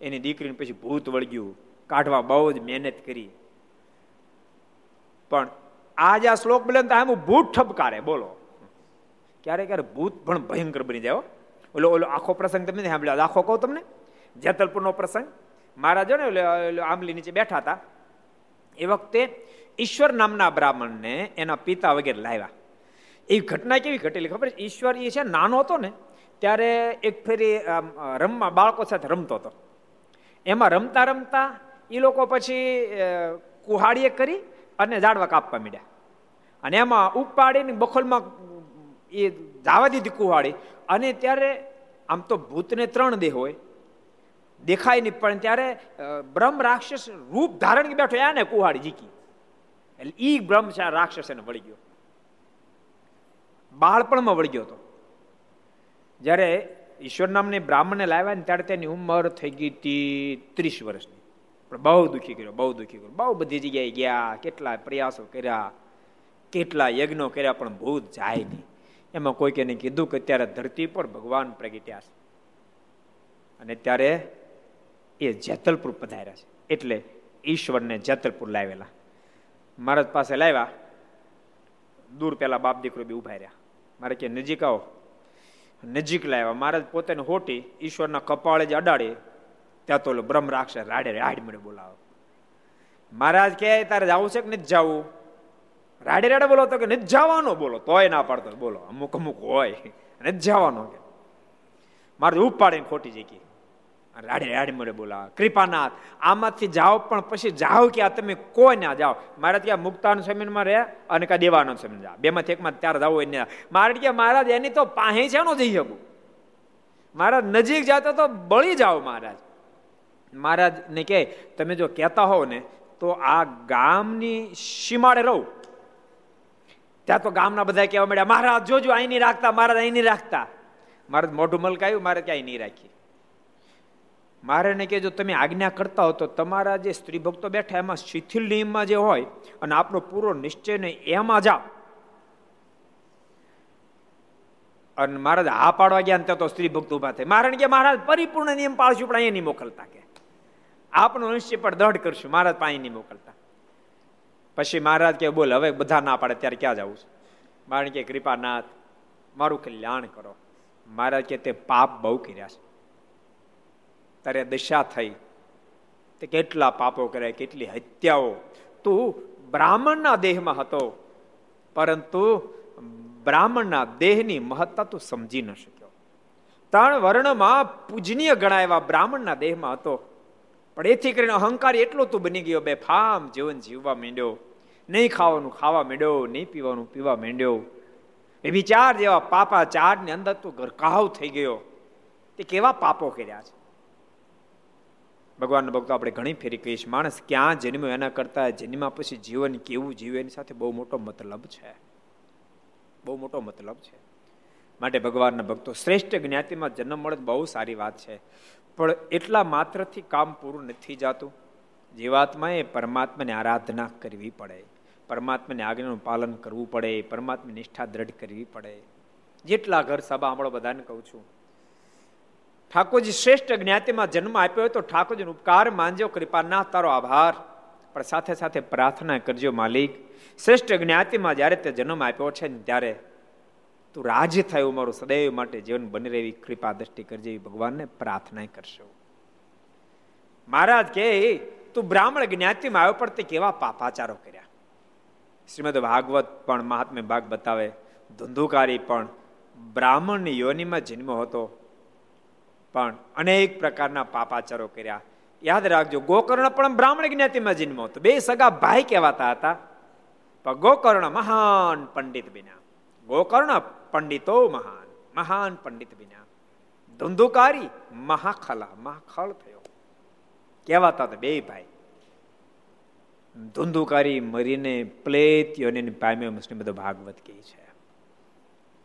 Speaker 1: એની દીકરીને પછી ભૂત વળગ્યું. કાઢવા બહુ જ મહેનત કરી. પણ આ જે શ્લોક બોલે તો આમ ભૂત ઠપકારે. બોલો. ક્યારે ક્યારે ભૂત પણ ભયંકર બની જાય ઓલો ઓલો આખો પ્રસંગ તમે સાંભળ્યો? આખો કહો તમને? જેતલપુરનો પ્રસંગ. મહારાજો ને આંબલી નીચે બેઠા હતા. એ વખતે ઈશ્વર નામના બ્રાહ્મણને એના પિતા વગેરે લાવ્યા. એ ઘટના કેવી ઘટેલી ખબર ઈશ્વર એ છે નાનો હતો ને, ત્યારે એક ફેરી રમવા બાળકો સાથે રમતો હતો. એમાં રમતા રમતા એ લોકો પછી કુહાડીએ કરી અને ઝાડવા કાપવા માંડ્યા. અને એમાં ઉપાડીને બખોલમાં એ જાવા દીધી કુહાડી. અને ત્યારે, આમ તો ભૂતને ત્રણ દેહ હોય, દેખાય નહીં, પણ ત્યારે બ્રહ્મ રાક્ષસ રૂપ ધારણ બેઠો એને કુહાડી જીકી એટલે ઈ બ્રહ્મ રાક્ષસ એને વળી ગયો. બાળપણમાં વળગ્યો હતો. જ્યારે ઈશ્વર નામની બ્રાહ્મણને લાવ્યા ને ત્યારે તેની ઉંમર થઈ ગઈ હતી ત્રીસ વર્ષની. પણ બહુ દુઃખી કર્યો, બહુ દુઃખી કર્યો. બહુ બધી જગ્યાએ ગયા, કેટલા પ્રયાસો કર્યા, કેટલા યજ્ઞો કર્યા, પણ ભૂત જાય નહીં. એમાં કોઈક એને કીધું કે અત્યારે ધરતી પર ભગવાન પ્રગટ્યા છે. અને ત્યારે એ જેતલપુર પધાર્યા છે. એટલે ઈશ્વરને જેતલપુર લાવેલા. મહારાજ પાસે લાવ્યા. દૂર પેલા બાપ દીકરો બી ઊભા રહ્યા. મારે કે, નજીક આવો. નજીક લાવ્યા. મહારાજ પોતાને હોટી ઈશ્વરના કપાળે જ અડાડી. ત્યાં તો બ્રહ્મ રાક્ષસ રાડે રાડ મને બોલાવો. મહારાજ કે તારે જવું છે કે નથી જવું? રાડે રાડે બોલો તો કે, નથી જવાનો. બોલો, તોય ના પાડતો. બોલો, અમુક અમુક હોય. નથી જવાનો. કે, મારે ઉપાડીને ખોટી જઈ રાડે રાડે મોડે બોલાવે કૃપાનાથ, આમાંથી જાઓ, પણ પછી જાઓ કે આ તમે કોઈ ના જાઓ. મારે ત્યાં મુક્તાન સ્વામીમાં રહે અને કા દેવાનંદ સ્વામી જાવ બેમાંથી એકમાં ત્યારે જાવ એને ને મારે ત્યાં મહારાજ, એની તો પાહે છે નો જઈ શકું. મહારાજ, નજીક જાતો તો બળી જાઓ મહારાજ. મહારાજને કહે, તમે જો કહેતા હોવ ને, તો આ ગામની સીમાડે રહો. ત્યાં તો ગામના બધા કહેવા મળ્યા મહારાજ, જોજો અહીં નહીં રાખતા, મહારાજ અહીં રાખતા. મહારાજ મોઢું મલકાયું, મારે ક્યાંય નહીં રાખી. મારે કે જો તમે આજ્ઞા કરતા હો તો તમારા જે સ્ત્રી ભક્તો બેઠા એમાં શિથિલ નિયમમાં જે હોય અને આપનો પૂરો નિશ્ચય ને એમાં જાઓ. અને મહારાજ હા પાડવા ગયા ત્યાં તો સ્ત્રી ભક્ત ઊભા થાય. મહારાજ કે મહારાજ, પરિપૂર્ણ નિયમ પાળશું, પણ અહીંયા નહીં મોકલતા કે. આપનો નિશ્ચય પણ દઢ કરશું, મહારાજ પાસે નહીં મોકલતા. પછી મહારાજ કે બોલ, હવે બધા ના પાડે, ત્યારે ક્યાં જવું છે? મહારાજ કે કૃપાનાથ, મારું કલ્યાણ કરો. મહારાજ કે તે પાપ બહુ કર્યા છે. તારે દશા થઈ તે કેટલા પાપો કર્યા, કેટલી હત્યાઓ. તું બ્રાહ્મણના દેહમાં હતો, પરંતુ બ્રાહ્મણના દેહની મહત્તા તું સમજી ન શક્યો. ત્રણ વર્ણમાં પૂજનીય ગણાય બ્રાહ્મણના દેહમાં હતો, પણ એથી કરીને અહંકાર એટલો તું બની ગયો, બે ફામ જીવન જીવવા માંડ્યો. નહીં ખાવાનું ખાવા માંડ્યો, નહીં પીવાનું પીવા માંડ્યો. એ વિચાર જેવા પાપા ચારની અંદર તું ગરકાવ થઈ ગયો. તે કેવા પાપો કર્યા છે? ભગવાન ભક્તો આપણે ઘણી ફેરી કહીશ માણસ ક્યાં જન્મ્યો, એના કરતા જન્મા પછી જીવન કેવું જીવે, એની સાથે બહુ મોટો મતલબ છે. બહુ મોટો મતલબ છે. માટે ભગવાનના ભક્તો શ્રેષ્ઠ જ્ઞાતિમાં જન્મ મળે બહુ સારી વાત છે. પણ એટલા માત્રથી કામ પૂરું નથી જાતું. જીવાત્માએ પરમાત્માની આરાધના કરવી પડે. પરમાત્માની આજ્ઞાનું પાલન કરવું પડે. પરમાત્મા નિષ્ઠા દ્રઢ કરવી પડે. જેટલા ઘર સભા આપણો બધાને કહું છું ઠાકોરજી શ્રેષ્ઠ જ્ઞાતિમાં જન્મ આપ્યો તો ઠાકોરજીનો ઉપકાર માનજો કૃપાના તારો આભાર. પણ સાથે સાથે પ્રાર્થના કરજો માલિક, શ્રેષ્ઠ જ્ઞાતિમાં જ્યારે તે જન્મ આપ્યો છે ને ત્યારે તું રાજ થાય મારું સદૈવ માટે જીવન બની રહેવી કૃપા દ્રષ્ટિ કરજે ભગવાનને પ્રાર્થના કરશો. મહારાજ કે, તું બ્રાહ્મણ જ્ઞાતિમાં આવ્યો પણ તે કેવા પાપાચારો કર્યા? શ્રીમદ ભાગવત પણ મહાત્મ્ય ભાગ બતાવે, ધંધુકારી પણ બ્રાહ્મણની યોનિમાં જન્મ હતો. પણ અનેક પ્રકારના પાપાચારો કર્યા. યાદ રાખજો, ગોકર્ણ પણ બ્રાહ્મણ જ્ઞાતિમાં જન્મ હતો. બે સગા ભાઈ કહેવાતા હતા, પણ ગોકર્ણ મહાન પંડિત બિના ગોકર્ણ પંડિતો મહાન મહાન પંડિત બિના ધુંધુકારી મહાખલા, મહાખળ થયો. કહેવાતા હતા બે ભાઈ. ધુંધુકારી મરીને પ્લેત્યો ને પામ્યો શ્રીમદ ભાગવત કહે છે.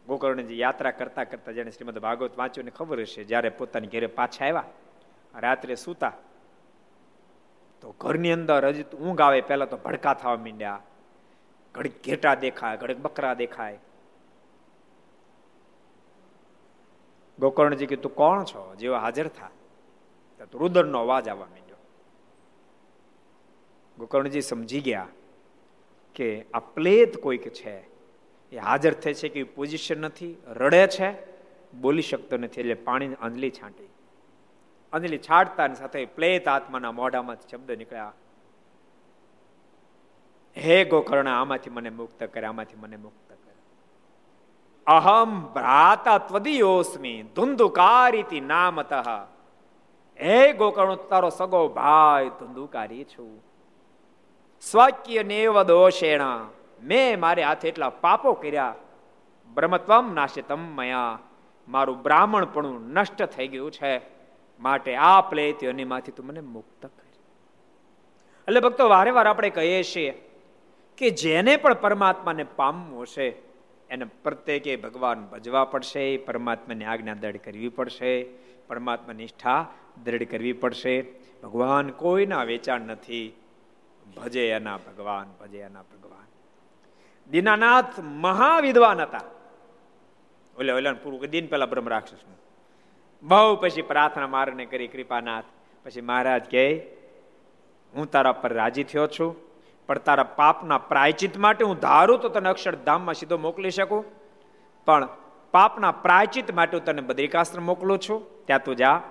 Speaker 1: ગોકર્ણજી યાત્રા કરતા કરતા જેને શ્રીમદ ભાગવત વાંચ્યું ને ખબર હશે, જ્યારે પોતાની ઘેરે પાછા આવ્યા, રાત્રે સૂતા, તો ઘરની અંદર હજી ઊંઘ આવે, પહેલાં તો ભડકા થવા માંડ્યા. ઘડીક ઘેટા દેખાય, ઘડીક બકરા દેખાય. ગોકર્ણજી કે તું કોણ છો? જેવો હાજર થા. તો રુદરનો અવાજ આવવા માંડ્યો. ગોકર્ણજી સમજી ગયા કે આ પ્લેત કોઈક છે. એ હાજર થાય છે કે પોઝિશન નથી, રડે છે, બોલી શકતો નથી, એટલે પાણી અંજલી છાંટી. અંજલી છાંટતા સાથે પ્લેત આત્માના મોઢામાં શબ્દ નીકળ્યા. હે ગોકર્ણ, આમાંથી મને મુક્ત કરે, આમાંથી મને મુક્ત કરે. અહમ ભ્રાતા ત્વદિયોસ્મી ધુંધુકારીતિ નામતઃ. હે ગોકર્ણ તારો સગો ભાઈ ધુંધુકારી છું. સ્વકીય નેવ દોષેણા. મેં મારે હાથે એટલા પાપો કર્યા. બ્રહ્મત્વમ નાશિતમ મયા. મારું બ્રાહ્મણપણું નષ્ટ થઈ ગયું છે. માટે આ પ્લેત્યોનીમાંથી તું મને મુક્ત કરી. એટલે ભક્તો, વારે વાર આપણે કહીએ છીએ કે જેને પણ પરમાત્માને પામવું છે એને પ્રત્યેકે ભગવાન ભજવા પડશે, પરમાત્માની આજ્ઞા દૃઢ કરવી પડશે, પરમાત્મા નિષ્ઠા દૃઢ કરવી પડશે. ભગવાન કોઈના વેચાણ નથી. ભજે એના ભગવાન, ભજે એના ભગવાન. દીનાનાથ મહાવિદ્વાન હતા. ઓલે ઓલે પૂરું દિન પેલા બ્રહ્મ રાક્ષસ બહુ પછી પ્રાર્થના મારને કરી કૃપાનાથ. પછી મહારાજ કહે, હું તારા પર રાજી થયો છું, પણ તારા પાપના પ્રાયચિત માટે હું ધારું તો તને અક્ષરધામમાં સીધો મોકલી શકું. પણ પાપના પ્રાયચિત માટે હું તને બદ્રિકાશ્રમ મોકલું છું. ત્યાં તું જા.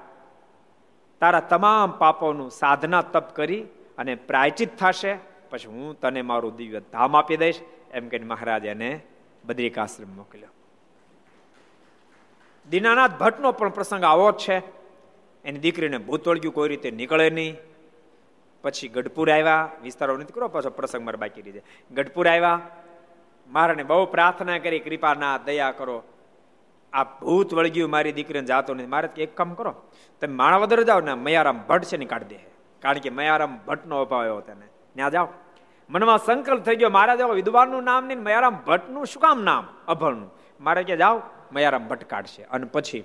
Speaker 1: તારા તમામ પાપોનું સાધના તપ કરી અને પ્રાયચિત થશે. પછી હું તને મારું દિવ્ય ધામ આપી દઈશ. એમ કહીને મહારાજ એને બદ્રિકાશ્રમ મોકલ્યો. દીનાનાથ ભટ્ટનો પણ પ્રસંગ આવો જ છે. એની દીકરીને ભૂત વળગ્યું કોઈ રીતે નીકળે નહીં. પછી ગઢપુર આવ્યા, વિસ્તારો નથી કરો, પાછો પ્રસંગ મારે બાકી જાય. ગઢપુર આવ્યા, મારાને બહુ પ્રાર્થના કરી, કૃપાના, દયા કરો. આ ભૂત વળગ્યું મારી દીકરીને જાતો નથી. મારે એક કામ કરો, તમે માણાવદર જાઓ ને મયારામ ભટ્ટ છે ને કાઢી દે. કારણ કે મયારામ ભટ્ટનો અભાવ આવ્યો તેને ત્યાં જાઓ. મનમાં સંકલ્પ થઈ ગયો, મારા જાઓ વિદ્વાનનું નામ નહીં, મયારામ ભટ્ટનું શું કામ નામ? અભણનું. મારે કે જાઓ, મયારામ ભટ્ટ કાઢશે. અને પછી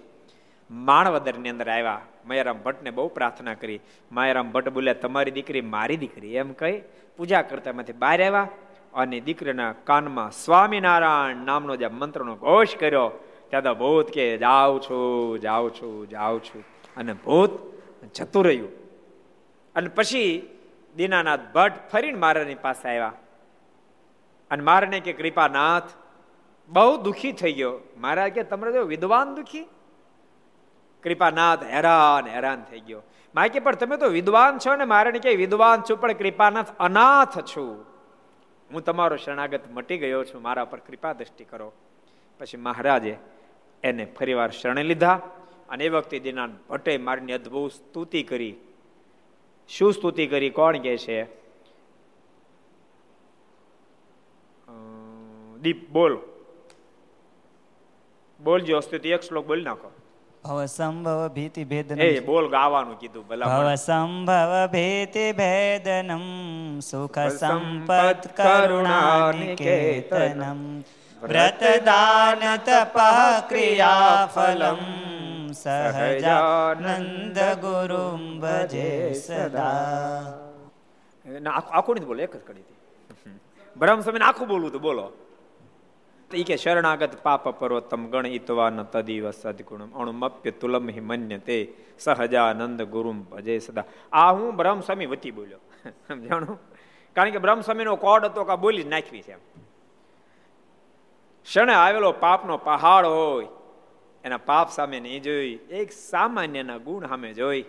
Speaker 1: માણવદરની અંદર આવ્યા, મયારામ ભટ્ટને બહુ પ્રાર્થના કરી. મયારામ ભટ્ટ બોલ્યા, તમારી દીકરી મારી દીકરી. એમ કહી પૂજા કરતા એમાંથી બહાર આવ્યા અને દીકરીના કાનમાં સ્વામિનારાયણ નામનો જે મંત્રનો ઘોષ કર્યો, ત્યાં તો ભૂત કે, જાઉં છું જાઉં છું જાઉં છું. અને ભૂત જતું રહ્યું. અને પછી દીનાનાથ ભટ્ટ ફરીને મારાની પાસે આવ્યા. અને મારાને કે, કૃપાનાથ, બહુ દુખી થઈ ગયો. મહારાજ કે તમે જો વિદ્વાન દુખી? કૃપાનાથ હેરાન હેરાન થઈ ગયો. માય કે, પણ તમે તો વિદ્વાન છો ને મારે કે વિદ્વાન છું, પણ કૃપાનાથ અનાથ છું. હું તમારો શરણાગત મટી ગયો છું. મારા પર કૃપા દ્રષ્ટિ કરો. પછી મહારાજે એને ફરીવાર શરણે લીધા અને એ વખતે દિનાન ભટ્ટે મારીની અદ્ભુત સ્તુતિ કરી. શું સ્તુતિ કરી? કોણ કે છે? દીપ બોલ. બોલજો સ્તુતિ એક શ્લોક બોલી નાખો.
Speaker 6: ભવ સંભવ ભીતિ ભેદનમ.
Speaker 1: એ બોલ ગાવાનું કીધું ભલા
Speaker 6: ભવ સંભવ ભીતિ ભેદનમ. સુખ સંપત કરુણાનિકેતનમ. વ્રતદાન તપ ક્રિયા ફલમ સહજાનંદ ગુરુમ ભજે સદા
Speaker 1: આખું નથી બોલો એક જ હતી બ્રહ્મ સમય આખું બોલવું તો બોલો ઈ કે શરણાગત પાપ પર્વતમ ગણ ઇતવાન તદીવ સદગુણમ અણુમપ્ય તુલમ હિ મન્ય તે સહજાનંદ ગુરુમ ભજે સદા આ હું બ્રહ્મ સ્વામી વતી બોલ્યો સમજાણું કારણ કે બ્રહ્મ સ્વામીનો કોડ હતો કે બોલી નાખવી છે ક્ષણે આવેલો પાપનો પહાડ હોય એના પાપ સામે નહીં જોઈ, એક સામાન્યના ગુણ સામે જોઈ,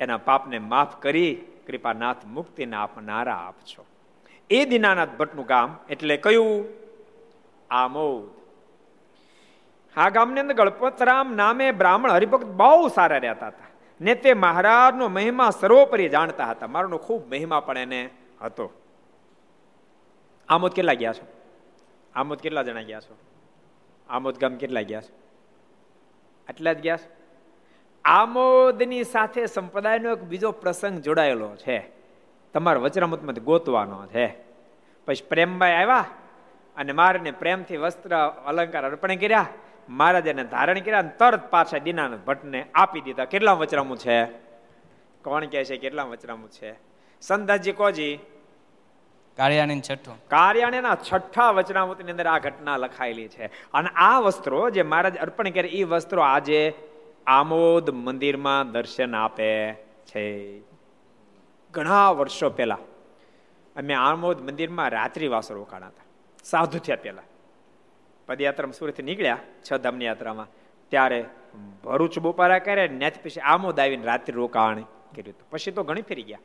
Speaker 1: એના પાપને માફ કરી કૃપાનાથ મુક્તિને આપનારા આપશો એ દિનાનાથ ભટ્ટનું ગામ એટલે કયું? આમોદ. આ ગામની અંદર ગણપતરામ નામે બ્રાહ્મણ હરિભક્ત બહુ સારા રહેતા હતા. ને તે મહારાજનો મહિમા સર્વોપરી જાણતા હતા. મારોનો ખૂબ મહિમા પણ એને હતો. આમોદ કેટલા ગયા છો? આમોદ કેટલા જણા ગયા છો? આમોદ ગામ કેટલા ગયા છો? આટલા જ ગયા આમોદની સાથે સંપ્રદાયનો એક બીજો પ્રસંગ જોડાયેલો છે. તમારા વચરામતમાં ગોતવાનો છે. પછી પ્રેમભાઈ આવ્યા અને મારને પ્રેમથી વસ્ત્ર અલંકાર અર્પણ કર્યા. મહારાજ એને ધારણ કર્યા તરત પાછા દીનાનંદ ભટ્ટને આપી દીધા. કેટલા વચરામું છે? કોણ કહે છે? કેટલા વચરામું છે? સંદાસજી કોજી?
Speaker 3: કાળિયાણી છઠ્ઠું.
Speaker 1: કાર્યાણીના છઠ્ઠા વચનામૃતની અંદર આ ઘટના લખાયેલી છે. અને આ વસ્ત્રો જે મહારાજ અર્પણ કરે એ વસ્ત્રો આજે આમોદ મંદિરમાં દર્શન આપે છે. ઘણા વર્ષો પહેલા અમે આમોદ મંદિરમાં રાત્રિ વાસો રોકાણા હતા. સાધુ થયા પહેલા. પદયાત્રામાં સુરતથી નીકળ્યા, છ ધામની યાત્રામાં. ત્યારે ભરૂચ બપોરા કરે ને પછી આમોદ આવીને રાત્રિ રોકાણ કર્યું હતું. પછી તો ઘણી ફેરી ગયા.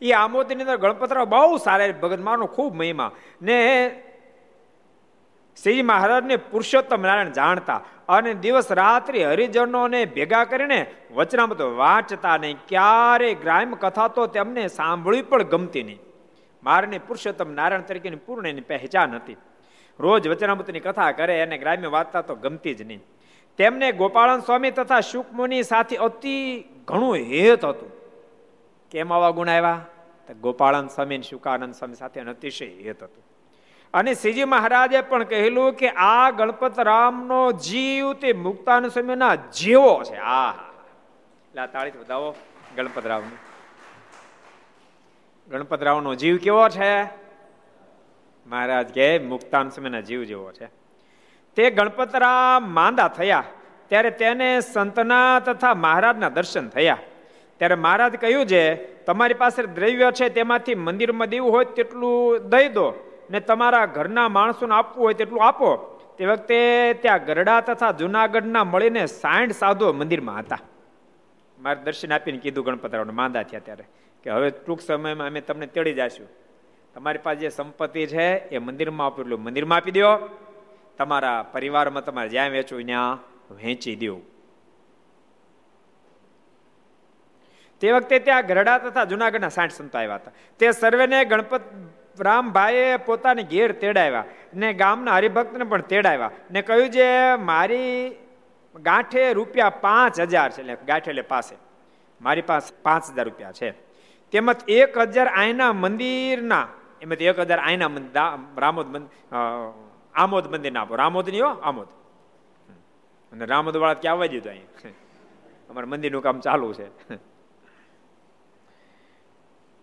Speaker 1: એ આમોદની અંદર ગણપતરાવ બહુ સારા ભગત ખૂબ મહિમા. ને શ્રીજી મહારાજને પુરુષોત્તમ નારાયણ જાણતા અને દિવસ રાત્રિ હરિજનોને ભેગા કરીને વચનામતો વાંચતા નહીં. ક્યારે ગ્રામ્ય કથા તો તેમને સાંભળવી પણ ગમતી નહીં. મારને પુરુષોત્તમ નારાયણ તરીકેની પૂર્ણ એની પહેચાન હતી. રોજ વચનામૃતની કથા કરે અને ગ્રામ્ય વાંચતા તો ગમતી જ નહીં. તેમને ગોપાળન સ્વામી તથા શુકમુનિ સાથે અતિ ઘણું હેત હતું. કેમ આવા ગુણ આવ્યા? ગોપાળન સ્વામી શુકાનંદ સ્વામી સાથે અતિશય હેત હતું. અને શ્રીજી મહારાજે પણ કહેલું કે આ ગણપત રામનો જીવ તે મુક્તાન સ્વામીના જીવો છે. આ લા, તાળી બતાવો ગણપત રામનું. ગણપતરાવનો જીવ કેવો છે? મહારાજ કે મુક્તાન સમયના જીવ જેવો છે. તે ગણપતરામ માંદા થયા, ત્યારે તેને સંતના તથા મહારાજના દર્શન થયા. ત્યારે મહારાજ કહ્યું છે, તમારી પાસે દ્રવ્ય છે, તેમાંથી મંદિરમાં દેવું હોય તેટલું દઈ દો ને તમારા ઘરના માણસોને આપવું હોય તેટલું આપો. તે વખતે ત્યાં ગરડા તથા જુનાગઢના મળીને સાઠ સાધુઓ મંદિરમાં હતા. મારે દર્શન આપીને કીધું ગણપતરાવને, માંદા થયા ત્યારે, કે હવે ટૂંક સમયમાં અમે તમને તેડી જઈશું તમારી પાસે જે સંપત્તિ છે, એ મંદિરમાં આપ્યું એટલું મંદિરમાં આપી દો તમારા પરિવારમાં તમારે જ્યાં વેચવું ત્યાં વહેંચી દો તે વખતે ત્યાં ગરડા તથા જુનાગઢના સાઠ સંતો આવ્યા હતા. તે સર્વેને ગણપત રામભાઈએ પોતાની ઘેર તેડાવ્યા ને ગામના હરિભક્તને પણ તેડાવ્યા ને કહ્યું જે મારી ગાંઠે રૂપિયા પાંચ હજાર છે ગાંઠે એટલે પાસે. મારી પાસે પાંચ હજાર રૂપિયા છે. તેમજ એક હજાર આયના મંદિરના, એમાંથી એક હજાર આયના રામોદ આમોદ મંદિર ના આપો. રામોદ નહીં હો, આમોદ. અને રામોદ વાળા ક્યાં આવવા દીધું અહીંયા અમારા મંદિરનું કામ ચાલુ છે.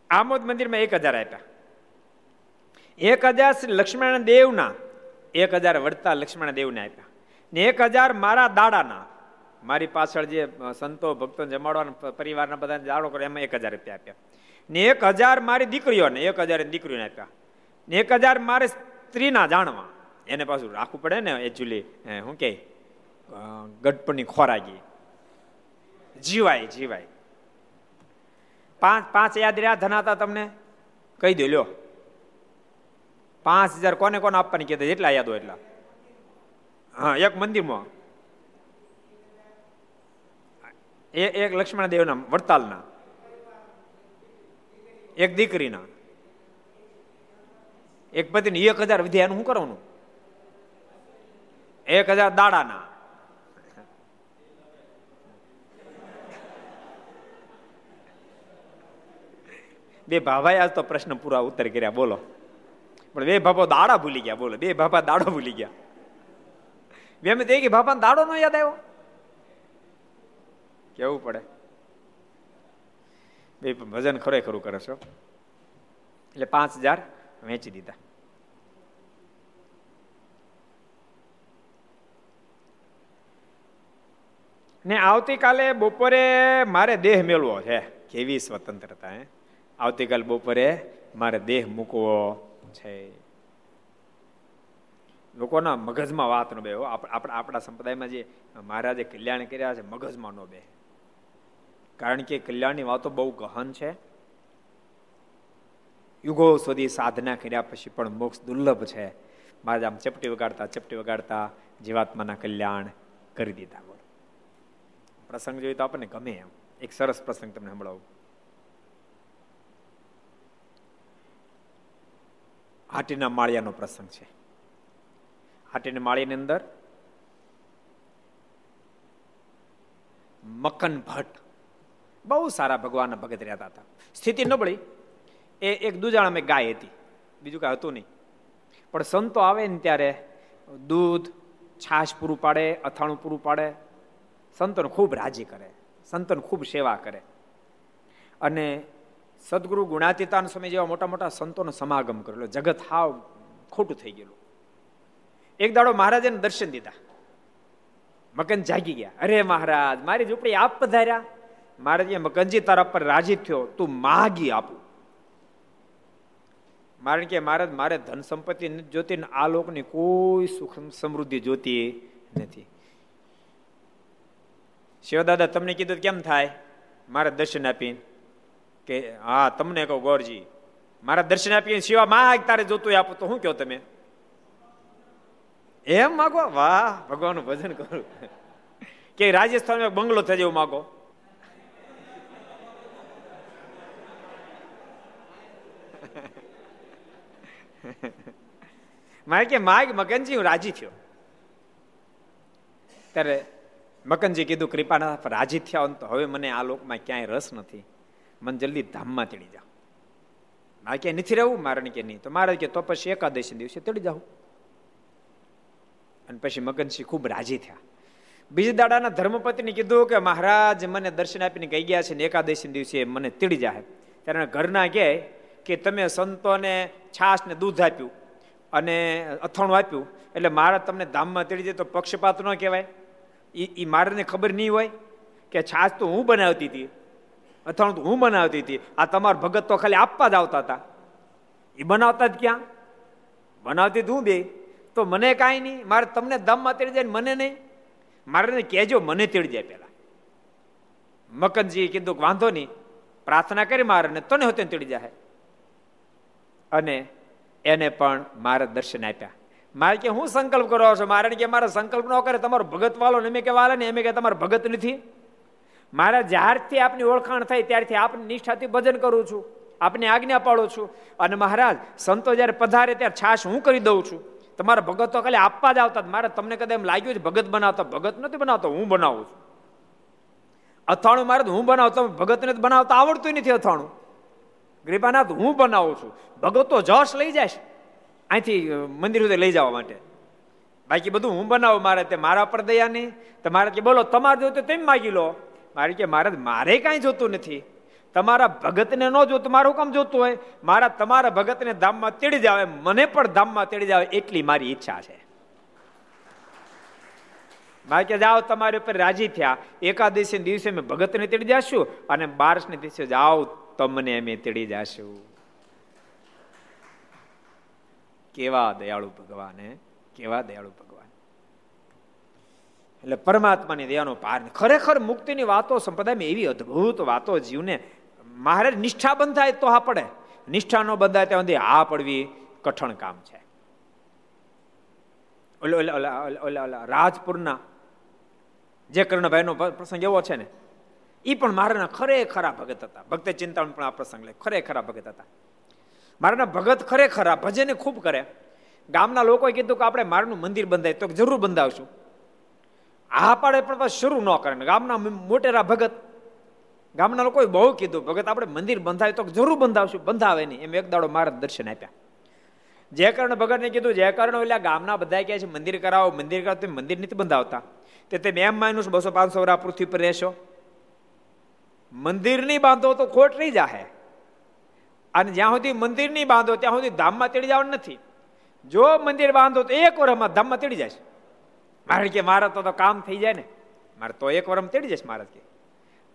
Speaker 1: આમોદ મંદિરમાં એક હજાર આપ્યા. એક હજાર શ્રી લક્ષ્મણ દેવના, એક હજાર વડતા લક્ષ્મણ દેવને આપ્યા. ને એક હજાર મારા દાડાના, મારી પાછળ જે સંતો ભક્તો જમાડવાના પરિવારના બધા દાડો કરે એમાં એક હજાર રૂપિયા આપ્યા. ને એક હજાર મારી દીકરીઓને, એક હજાર દીકરીઓને આપ્યા. ને એક હજાર મારે સ્ત્રીના જાણવા. એને પાછું રાખવું પડે ને એકચ્યુઅલી શું કે ગઢપણની ખોરાકી. જીવાય જીવાય. પાંચ પાંચ યાદ રહ્યા ધનાતા તમને? કહી દો લ્યો. પાંચ હજાર કોને કોને આપવાની કહેતા? જેટલા યાદ હોય એટલા. હા, એક મંદિરમાં. એક લક્ષ્મણ દેવના વડતાલના. એક દીકરીના. એક પતિને. એક હજાર વિધ્યા એનું શું કરવાનું? એક હજાર દાડાના. બે ભાભાએ આજ તો પ્રશ્ન પૂરા ઉત્તર કર્યા, બોલો. પણ બે ભાભો દાડા ભૂલી ગયા, બોલો. બે ભાભા દાડો ભૂલી ગયા. મેં કે ભાભા દાડો નો યાદ આવ્યો? કેવું પડે? બે ભજન ખરેખરું કરે છો એટલે પાંચ હજાર વેચી દીધા. ને આવતીકાલે બપોરે મારે દેહ મેળવો છે. કેવી સ્વતંત્રતા, હે? આવતીકાલ બપોરે મારે દેહ મૂકવો છે. લોકોના મગજમાં વાત ન બે આપણા આપણા સંપ્રદાયમાં જે મહારાજે કલ્યાણ કર્યા છે, મગજમાં ન બે. કારણ કે કલ્યાણની વાતો બહુ ગહન છે. યુગો સુધી સાધના કર્યા પછી પણ મોક્ષ દુર્લભ છે. મહારાજ આમ ચપટી વગાડતા ચપટી વગાડતા જીવાત્માના કલ્યાણ કરી દીધા. પ્રસંગ જોઈએ તો આપણને ગમે એમ. એક સરસ પ્રસંગ તમને સંભળાવું. હાટીના માળિયાનો પ્રસંગ છે. હાટીના માળિયાની અંદર મકન ભટ્ટ બહુ સારા ભગવાનના ભગત રહેતા હતા. સ્થિતિ નબળી એ એક દુજાણામાં ગાય હતી. બીજું કાંઈ હતું નહીં. પણ સંતો આવે ને ત્યારે દૂધ, છાશ પૂરું પાડે, અથાણું પૂરું પાડે. સંતોને ખૂબ રાજી કરે. સંતોને ખૂબ સેવા કરે. અને સદગુરુ ગુણાતીતાન સમય જેવા મોટા મોટા સંતોનો સમાગમ કરેલો જગત હાવ ખોટું થઈ ગયેલું. એક દાડો મહારાજને દર્શન દીધા. મકન જાગી ગયા. અરે મહારાજ, મારી ઝૂંપડી આપ પધાર્યા મહારાજ મકનજી તારા પર રાજી થયો. તું માગી આપું. કારણ કે મહારાજ, મારે ધન સંપત્તિ જોતી આ લોકની કોઈ સુખ સમૃદ્ધિ જોતી નથી. શિવદાદા, તમને કીધું કેમ થાય? મારે દર્શન આપીને. કે, હા, તમને કહો, ગોરજી, મારા દર્શન આપીએ શિવા માગ તારે જોતું આપો તો શું કહો તમે? એમ માગો? વાહ, ભગવાનનું ભજન કરું. કે રાજસ્થાનમાં બંગલો થઈ જવું માગો? મારે કે, માગ મગનજી, હું રાજી થયો. ત્યારે મકનજી કીધું કૃપાના રાજી થયા તો હવે મને આ લોકમાં ક્યાંય રસ નથી. મને જલ્દી ધામમાં તેડી જાઓ. મારે ક્યાંય નથી રહેવું? મારે કે નહીં. તો મારે કે તો પછી એકાદશી દિવસે તેડી જાઉં અને પછી મગનસિંહ ખૂબ રાજી થયા. બીજા દાડાના ધર્મપતિને કીધું કે મહારાજ, મને દર્શન આપીને કહી ગયા છે ને એકાદશી દિવસે મને તીડી જાય ત્યારે ઘરના કહે કે તમે સંતોને છાશ ને દૂધ આપ્યું અને અથાણું આપ્યું. એટલે મારા તમને ધામમાં તીડી જાય તો પક્ષપાત ન કહેવાય. એ મારાને ખબર નહીં હોય કે છાશ તો હું બનાવતી હતી. અથાણું તો હું બનાવતી હતી. આ તમારા ભગત તો ખાલી આપવા જ આવતા હતા. એ બનાવતા જ ક્યાં? બનાવતી હું બે. તો મને કાંઈ નહીં. મારે તમને દમમાં તેડી જાય મને નહીં. મારે કહેજો, મને તેડી જાય પહેલાં. મકનજીએ કીધું વાંધો નહીં. પ્રાર્થના કરી મારે ને તને હોતે તેડી જાય અને એને પણ મારે દર્શન આપ્યા. મારે કે હું સંકલ્પ કરો છો મારે કે મારા સંકલ્પ ન કરે. તમારો ભગત વાલો ને એમ કે વાલે ને એમ કે તમારો ભગત નથી. મારે જ્યારથી આપની ઓળખાણ થઈ ત્યારથી આપની નિષ્ઠાથી ભજન કરું છું, આપને આજ્ઞા પાડું છું. અને મહારાજ, સંતો જ્યારે પધારે ત્યારે છાશ હું કરી દઉં છું. તમારા ભગત તો ખાલી આપવા જ આવતા મારે તમને કદાચ એમ લાગ્યું છે, ભગત બનાવતા. ભગત નથી બનાવતો, હું બનાવું છું. અથાણું મારે હું બનાવતો ભગતને બનાવતા. આવડતું નથી અથાણું. ગરીબાનાથ હું બનાવું છું. ભગત તો જશ લઈ જાય અહીંથી મંદિર સુધી લઈ જવા માટે. બાકી બધું હું બનાવું. મારે તે મારા પર દયા નહીં. તમારે કે બોલો, તમારે જોતું તેમ માગી લો. મારે કે, મારે મારે કાંઈ જોતું નથી. તમારા ભગતને ન જોતું, મારું કામ જોતું હોય. મારા, તમારા ભગતને ધામમાં તેડી જાવે મને પણ ધામમાં તેડી જાવે એટલી મારી ઈચ્છા છે. મારે કે, જાઓ, તમારી ઉપર રાજી થયા. એકાદશી દિવસે મેં ભગતને તેડી જશું અને બારસને દિવસે જાઓ, તમને અમે તેડી જશું. કેવા દયાળુ ભગવાન કેવા દયાળુ ભગવાન. એટલે પરમાત્માની દયાનો પાર ખરેખર મુક્તિની વાતો સંપ્રદાયમાં એવી અદ્ભુત વાતો જીવને મહારાજ નિષ્ઠા બંધાય તો હા પડે. નિષ્ઠા ન બંધાય ત્યાં સુધી હા પડવી કઠણ કામ છે. ઓલા રાજપુરના જે કર્ણભાઈનો પ્રસંગ એવો છે ને એ પણ મારાના ખરેખરા ભગત હતા. ભક્ત ચિંતામણ પણ આ પ્રસંગ લે. ખરેખરા ભગત હતા. મારાના ભગત ખરેખરા ભજને ખૂબ કરે ગામના લોકોએ કીધું કે આપણે મારનું મંદિર બંધાય તો જરૂર બંધાવશું. આ પાડે પણ શરૂ ન કરે ગામના મોટેરા ભગત, ગામના લોકોએ બહુ કીધું, ભગત, આપણે મંદિર બંધાય તો જરૂર બંધાવશું. બંધાવે નહીં. એમ એક દાડો મારા દર્શન આપ્યા. જે કારણ ભગતને કીધું જે કારણ એટલે ગામના બધા કહે છે, મંદિર કરાવો મંદિર કરાવો. તમે મંદિર નથી બંધાવતા. તે તેમ એમ માન્યું બસો પાંચસો વર્ષ પૃથ્વી પર રહેશો. મંદિર નહીં બાંધો તો ખોટ રહી જાહે. અને જ્યાં સુધી મંદિર નહીં બાંધો, ત્યાં સુધી ધામમાં તેડી જવાનું નથી. જો મંદિર બાંધો તો એક વર્ષમાં ધામમાં તેડી જશે મારે કે મારા તો કામ થઈ જાય ને. મારે તો એક વરમ તેડી જશે મહારાજ કે.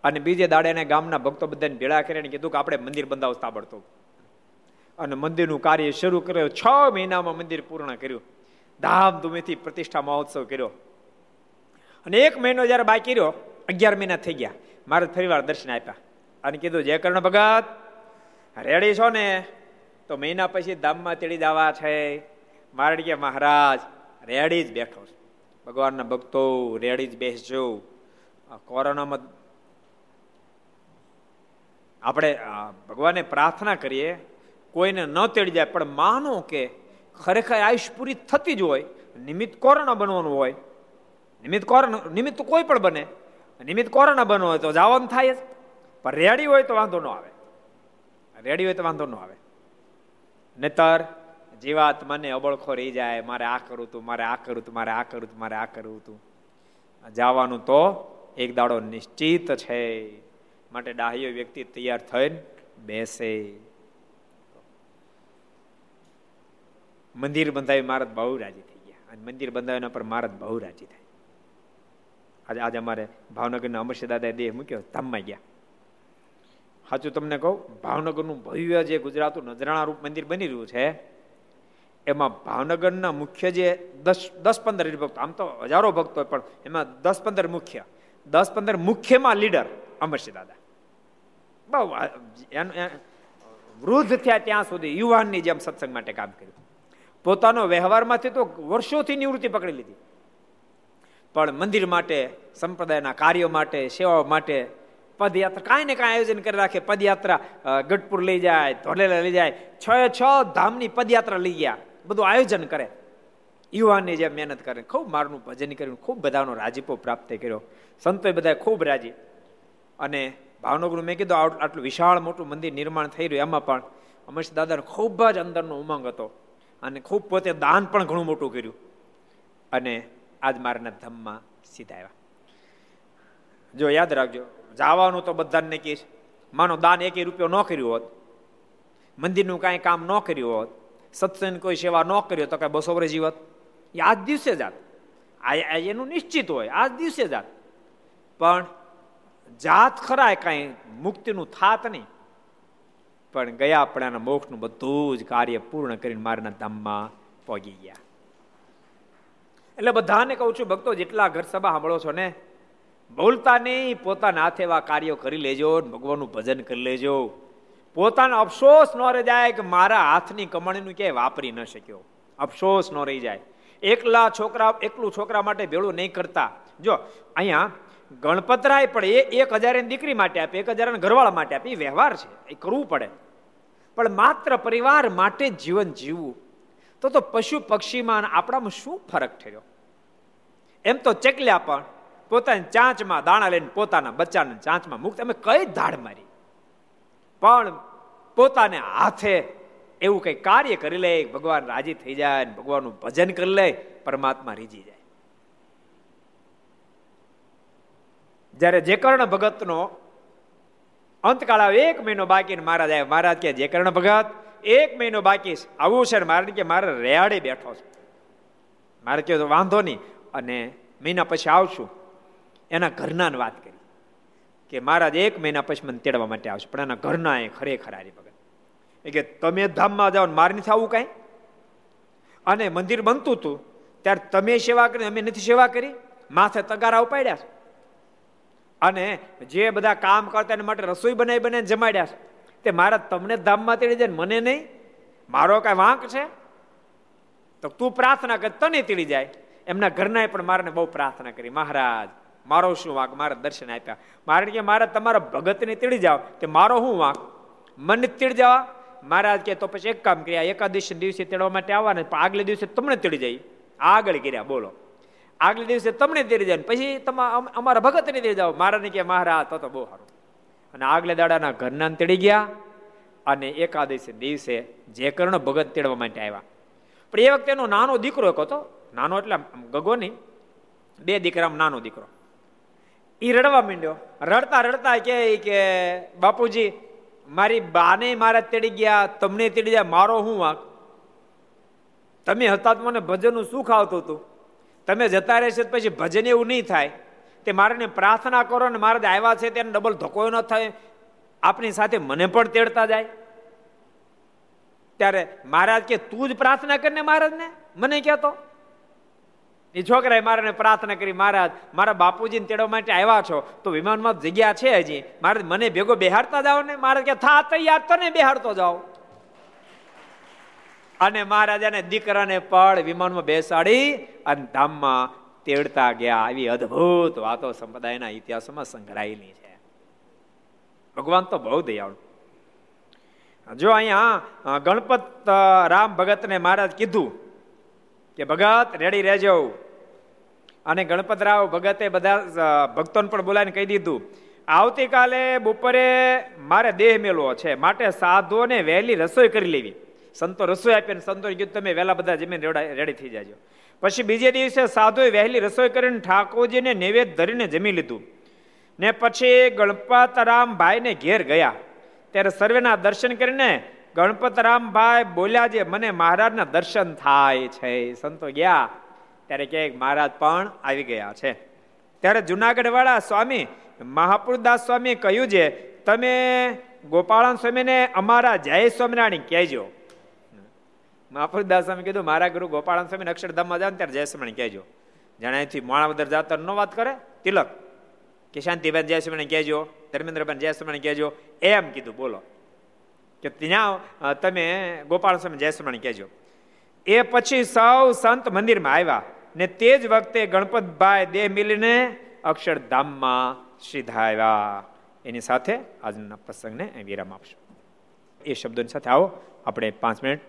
Speaker 1: અને બીજે દાડે ગામના ભક્તો બધાને ભેળા કરીને કીધું કે આપણે મંદિર બંધાવ તાબડતો અને મંદિરનું કાર્ય શરૂ કર્યો, છ મહિનામાં મંદિર પૂર્ણ કર્યું. ધામધૂમીથી પ્રતિષ્ઠા મહોત્સવ કર્યો. અને એક મહિનો જયારે બાકી રહ્યો, અગિયાર મહિના થઈ ગયા. મારે ફરીવાર દર્શન આપ્યા. અને કીધું, જય કર્ણ ભગત. રેડી છો ને? તો મહિના પછી ધામમાં તેડી જવા છે. મારે કે, મહારાજ, રેડી જ બેઠો છે. ભગવાનના ભક્તો રેડી જ બેસજો. કોરોનામાં આપણે ભગવાને પ્રાર્થના કરીએ, કોઈને ન તેડી જાય, પણ માનો કે ખરેખર આયુષ પૂરી થતી જ હોય, નિમિત્ત કોરોના બનવાનું હોય. નિમિત્ત કોરોના, નિમિત્ત કોઈ પણ બને, નિમિત્ત કોરોના બનવું હોય તો જવાનું થાય જ, પણ રેડી હોય તો વાંધો ન આવે. રેડી હોય તો વાંધો ન આવે. નતર જીવાત મને અબળખો રહી જાય, મારે આ કરું તું, મારે આ કરું તું, મારે આ કરું તું, મારે આ કરવું તું. જવાનું તો એક દાડો નિશ્ચિત છે. માટે ડાહ્યો વ્યક્તિ તૈયાર થઈને બેસે. મંદિર બંધાવી મહારાજ બહુ રાજી થઈ ગયા. અને મંદિર બંધાવ્યા પર મહારાજ બહુ રાજી થાય. આજે આજે અમારે ભાવનગરના અમરસિંહ દાદાએ દેહ મૂક્યો, ધામમાં ગયા. સાચું તમને કહું, ભાવનગરનું ભવ્ય જે ગુજરાતનું નજરાણા રૂપ મંદિર બની રહ્યું છે એમાં ભાવનગરના મુખ્ય જે દસ દસ પંદર ભક્તો, આમ તો હજારો ભક્તો પણ એમાં દસ પંદર મુખ્ય. દસ પંદર મુખ્યમાં લીડર અમરસિંહ દાદા. બહુ વૃદ્ધ થયા ત્યાં સુધી યુવાનની જેમ સત્સંગ માટે કામ કર્યું. પોતાનો વ્યવહારમાંથી તો વર્ષોથી નિવૃત્તિ પકડી લીધી. પણ મંદિર માટે, સંપ્રદાયના કાર્યો માટે, સેવાઓ માટે પદયાત્રા, કાંઈ ને કાંઈ આયોજન કરી રાખે. પદયાત્રા ગઢપુર લઈ જાય, ધોલેલા લઈ જાય. છ છ ધામની પદયાત્રા લઈ ગયા. બધું આયોજન કરે. યુવાનની જેમ મહેનત કરે. ખૂબ મારનું ભજન કર્યું, ખૂબ બધાનો રાજીપો પ્રાપ્ત કર્યો. સંતોએ બધા ખૂબ રાજી. અને ભાવનગરનું મેં કીધું, આટલું વિશાળ મોટું મંદિર નિર્માણ થઈ રહ્યું એમાં પણ અમરસિંહ દાદાને ખૂબ જ અંદરનો ઉમંગ હતો. અને ખૂબ પોતે દાન પણ ઘણું મોટું કર્યું. અને આજ મારાના ધમમાં સીધા આવ્યા જો યાદ રાખજો, જવાનું તો બધાને કહીશ માનો દાન એક રૂપિયો ન કર્યું હોત, મંદિરનું કાંઈ કામ ન કર્યું હોત સત્સંગ કોઈ સેવા ન કર્યો તો કાંઈ બસો જીવત. એ આજ દિવસે જાત. આ એનું નિશ્ચિત હોય, આજ દિવસે જાત. પણ જાત ખરાય કાંઈ મુક્તિનું થાત નહીં. પણ ગયા આપણાના મોક્ષનું બધું જ કાર્ય પૂર્ણ કરીને મારના ધામમાં પહોંચી ગયા. એટલે બધાને કહું છું, ભક્તો જેટલા ઘર સભા સાંભળો છો ને, બોલતા નહીં, પોતાના હાથે એવા કાર્યો કરી લેજો ભગવાનનું ભજન કરી લેજો. પોતાનો અફસોસ ન રહી જાય કે મારા હાથની કમાણીનું ક્યાંય વાપરી ન શક્યો. અફસોસ ન રહી જાય. એકલા છોકરા, એકલું છોકરા માટે ભેળું નહીં કરતા. જો, અહીંયા ગણપતરાય પણ એ એક હજાર દીકરી માટે આપે, એક હજાર ઘરવાળા માટે આપે, એ વ્યવહાર છે. એ કરવું પડે. પણ માત્ર પરિવાર માટે જીવન જીવવું. તો તો પશુ પક્ષીમાં આપણામાં શું ફરક થયો? એમ તો ચકલ્યા પણ પોતાની ચાંચમાં દાણા લઈને પોતાના બચ્ચાને ચાંચમાં મુક્ત. અમે કઈ ધાડ મારી? પણ પોતાને હાથે એવું કઈ કાર્ય કરી લે, ભગવાન રાજી થઈ જાય ભગવાનનું ભજન કરી લે, પરમાત્મા રીજી જાય. જ્યારે જે કર્ણ ભગતનો અંતકાળ આવે, એક મહિનો બાકી મહારાજ આવે મહારાજ કે જે કર્ણ ભગત, એક મહિનો બાકી આવું છે મારે કે મારે રેયાડે બેઠો છું. મારે કહ્યું વાંધો નહીં. અને મહિના પછી આવશું. એના ઘરના વાત કરી. કે મહારાજ, એક મહિના પછી મને તેડવા માટે આવશે પણ એના ઘરના એ ખરેખર હારી ભગત. એ કે તમે ધામમાં જાઓ મારે નથી આવું કાંઈ? અને મંદિર બનતું હતું, ત્યારે તમે સેવા કરી, અમે નથી સેવા કરી. માથે તગારા ઉપાડ્યા અને જે બધા કામ કરતા એના માટે રસોઈ બનાવી બનાવીને જમાડ્યા તે મારા તમને ધામમાં તેડી જાય મને નહીં? મારો કાંઈ વાંક છે? તો તું પ્રાર્થના કર, તને તેડી જાય. એમના ઘરના પણ મારાને બહુ પ્રાર્થના કરી. મહારાજ મારો શું વાંક? મારા દર્શન આપ્યા. મારે કે, મારે તમારા ભગતને તીડી જાઓ. તે મારો શું વાંક? મને તીડ જવા? મહારાજ કે, તો પછી એક કામ કર્યા એકાદશી દિવસે તેડવા માટે આવવાના પણ આગલે દિવસે તમને તેડી જાય. આગળ કર્યા, બોલો. આગલે દિવસે તમને તેડી જાય પછી તમારા અમારા ભગતને તેડી જાઓ. મારાને કે, મહારાજ, તો તો બહુ સારું. અને આગલે દાડાના ઘરના તેડી ગયા અને એકાદશી દિવસે જે કર્ણ ભગત તેડવા માટે આવ્યા. પણ એ વખતે એનો નાનો દીકરો એક હતો. નાનો એટલે ગગો નહીં. બે દીકરામાં નાનો દીકરો. એ રડવા માંડ્યો. રડતા રડતા કે કે, બાપુજી, મારી બાને મારા તેડી ગયા, તમને તેડી ગયા, મારો હું વાંક? તમે હતા મને ભજનનું સુખ આવતું હતું? તમે જતા રહેશે પછી ભજન એવું નહીં થાય. તે મારે પ્રાર્થના કરો ને મારા આવ્યા છે તેને ડબલ ધક્કો ન થાય. આપની સાથે મને પણ તેડતા જાય. ત્યારે મહારાજ કે, તું જ પ્રાર્થના કરીને મહારાજને? મને કહેતો. એ છોકરાએ મારાને પ્રાર્થના કરી, મહારાજ, મારા બાપુજીને તેડવા માટે આવ્યા છો, તો વિમાનમાં જગ્યા છે હજી. મારે મને ભેગો બેહાડતા જાઓ ને મારે કે, થા, તૈયાર તને બેહાડતો જાઓ. અને મહારાજાને દીકરાને પડ વિમાનમાં બેસાડી અને ધામમાં તેડતા ગયા. આવી અદ્ભુત વાતો સંપ્રદાયના ઇતિહાસોમાં સંઘરાયેલી છે. ભગવાન તો બહુ દયાળુ. જો અહીંયા ગણપત રામ ભગતને મહારાજ કીધું કે ભગત રેડી રહેજો. અને ગણપતરાવ ભગતે બધા ભક્તોને પણ બોલાવીને કહી દીધું, આવતીકાલે બપોરે મારે દેહ મેળવો છે. માટે સાધુઓને વહેલી રસોઈ કરી લેવી. સંતો રસોઈ આપીને સંતો કીધું, તમે વહેલા બધા જમીન રેડી થઈ જાજો. પછી બીજે દિવસે સાધુએ વહેલી રસોઈ કરીને ઠાકોરજીને નૈવેદ્ય ધરીને જમી લીધું. ને પછી ગણપતરામ ભાઈને ઘેર ગયા. ત્યારે સર્વેના દર્શન કરીને ગણપતરામભાઈ બોલ્યા જે મને મહારાજના દર્શન થાય છે. સંતો ગયા. ત્યારે ક્યાંક મહારાજ પણ આવી ગયા છે. ત્યારે જુનાગઢ વાળા સ્વામી મહાપુરદાસ સ્વામી કહ્યું છે, તમે ગોપાળન સ્વામીને અમારા જય સ્વામિનારાયણ કહેજો. મહાપુરદાસ સ્વામી કીધું, મારા ગુરુ ગોપાળન સ્વામી અક્ષરધામમાં જાવ ત્યારે જય સ્વામિનારાયણ કહેજો. જાણે અહીંથી મોણાવદર જાતર નો વાત કરે, તિલક. કે શાંતિબેન જય સ્વામિનારાયણ કહેજો, ધર્મેન્દ્રબેન જય સ્વામિનારાયણ કહેજો, એમ કીધું, બોલો. કે ત્યાં તમે ગોપાલ સ્વામી જય સ્વામિનારાયણ કહેજો. એ પછી સૌ સંત મંદિરમાં આવ્યા ને તે જ વખતે ગણપતભાઈ દેહ મિલીને અક્ષરધામમાં સીધા આવ્યા. એની સાથે આજના પ્રસંગને વિરામ આપશું. એ શબ્દોની સાથે આવો, આપણે પાંચ મિનિટ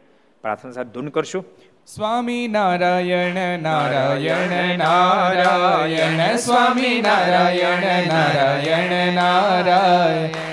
Speaker 1: પ્રાર્થના સાથે ધૂન કરશું.
Speaker 2: સ્વામી નારાયણ નારાયણ નારાયણ, સ્વામી નારાયણ નારાયણ નારાયણ.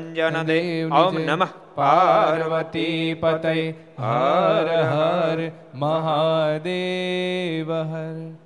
Speaker 1: કાષ્ટભંજન દેવ ઓમ. નમઃ
Speaker 2: પાર્વતી પતય હર હર મહાદેવ હર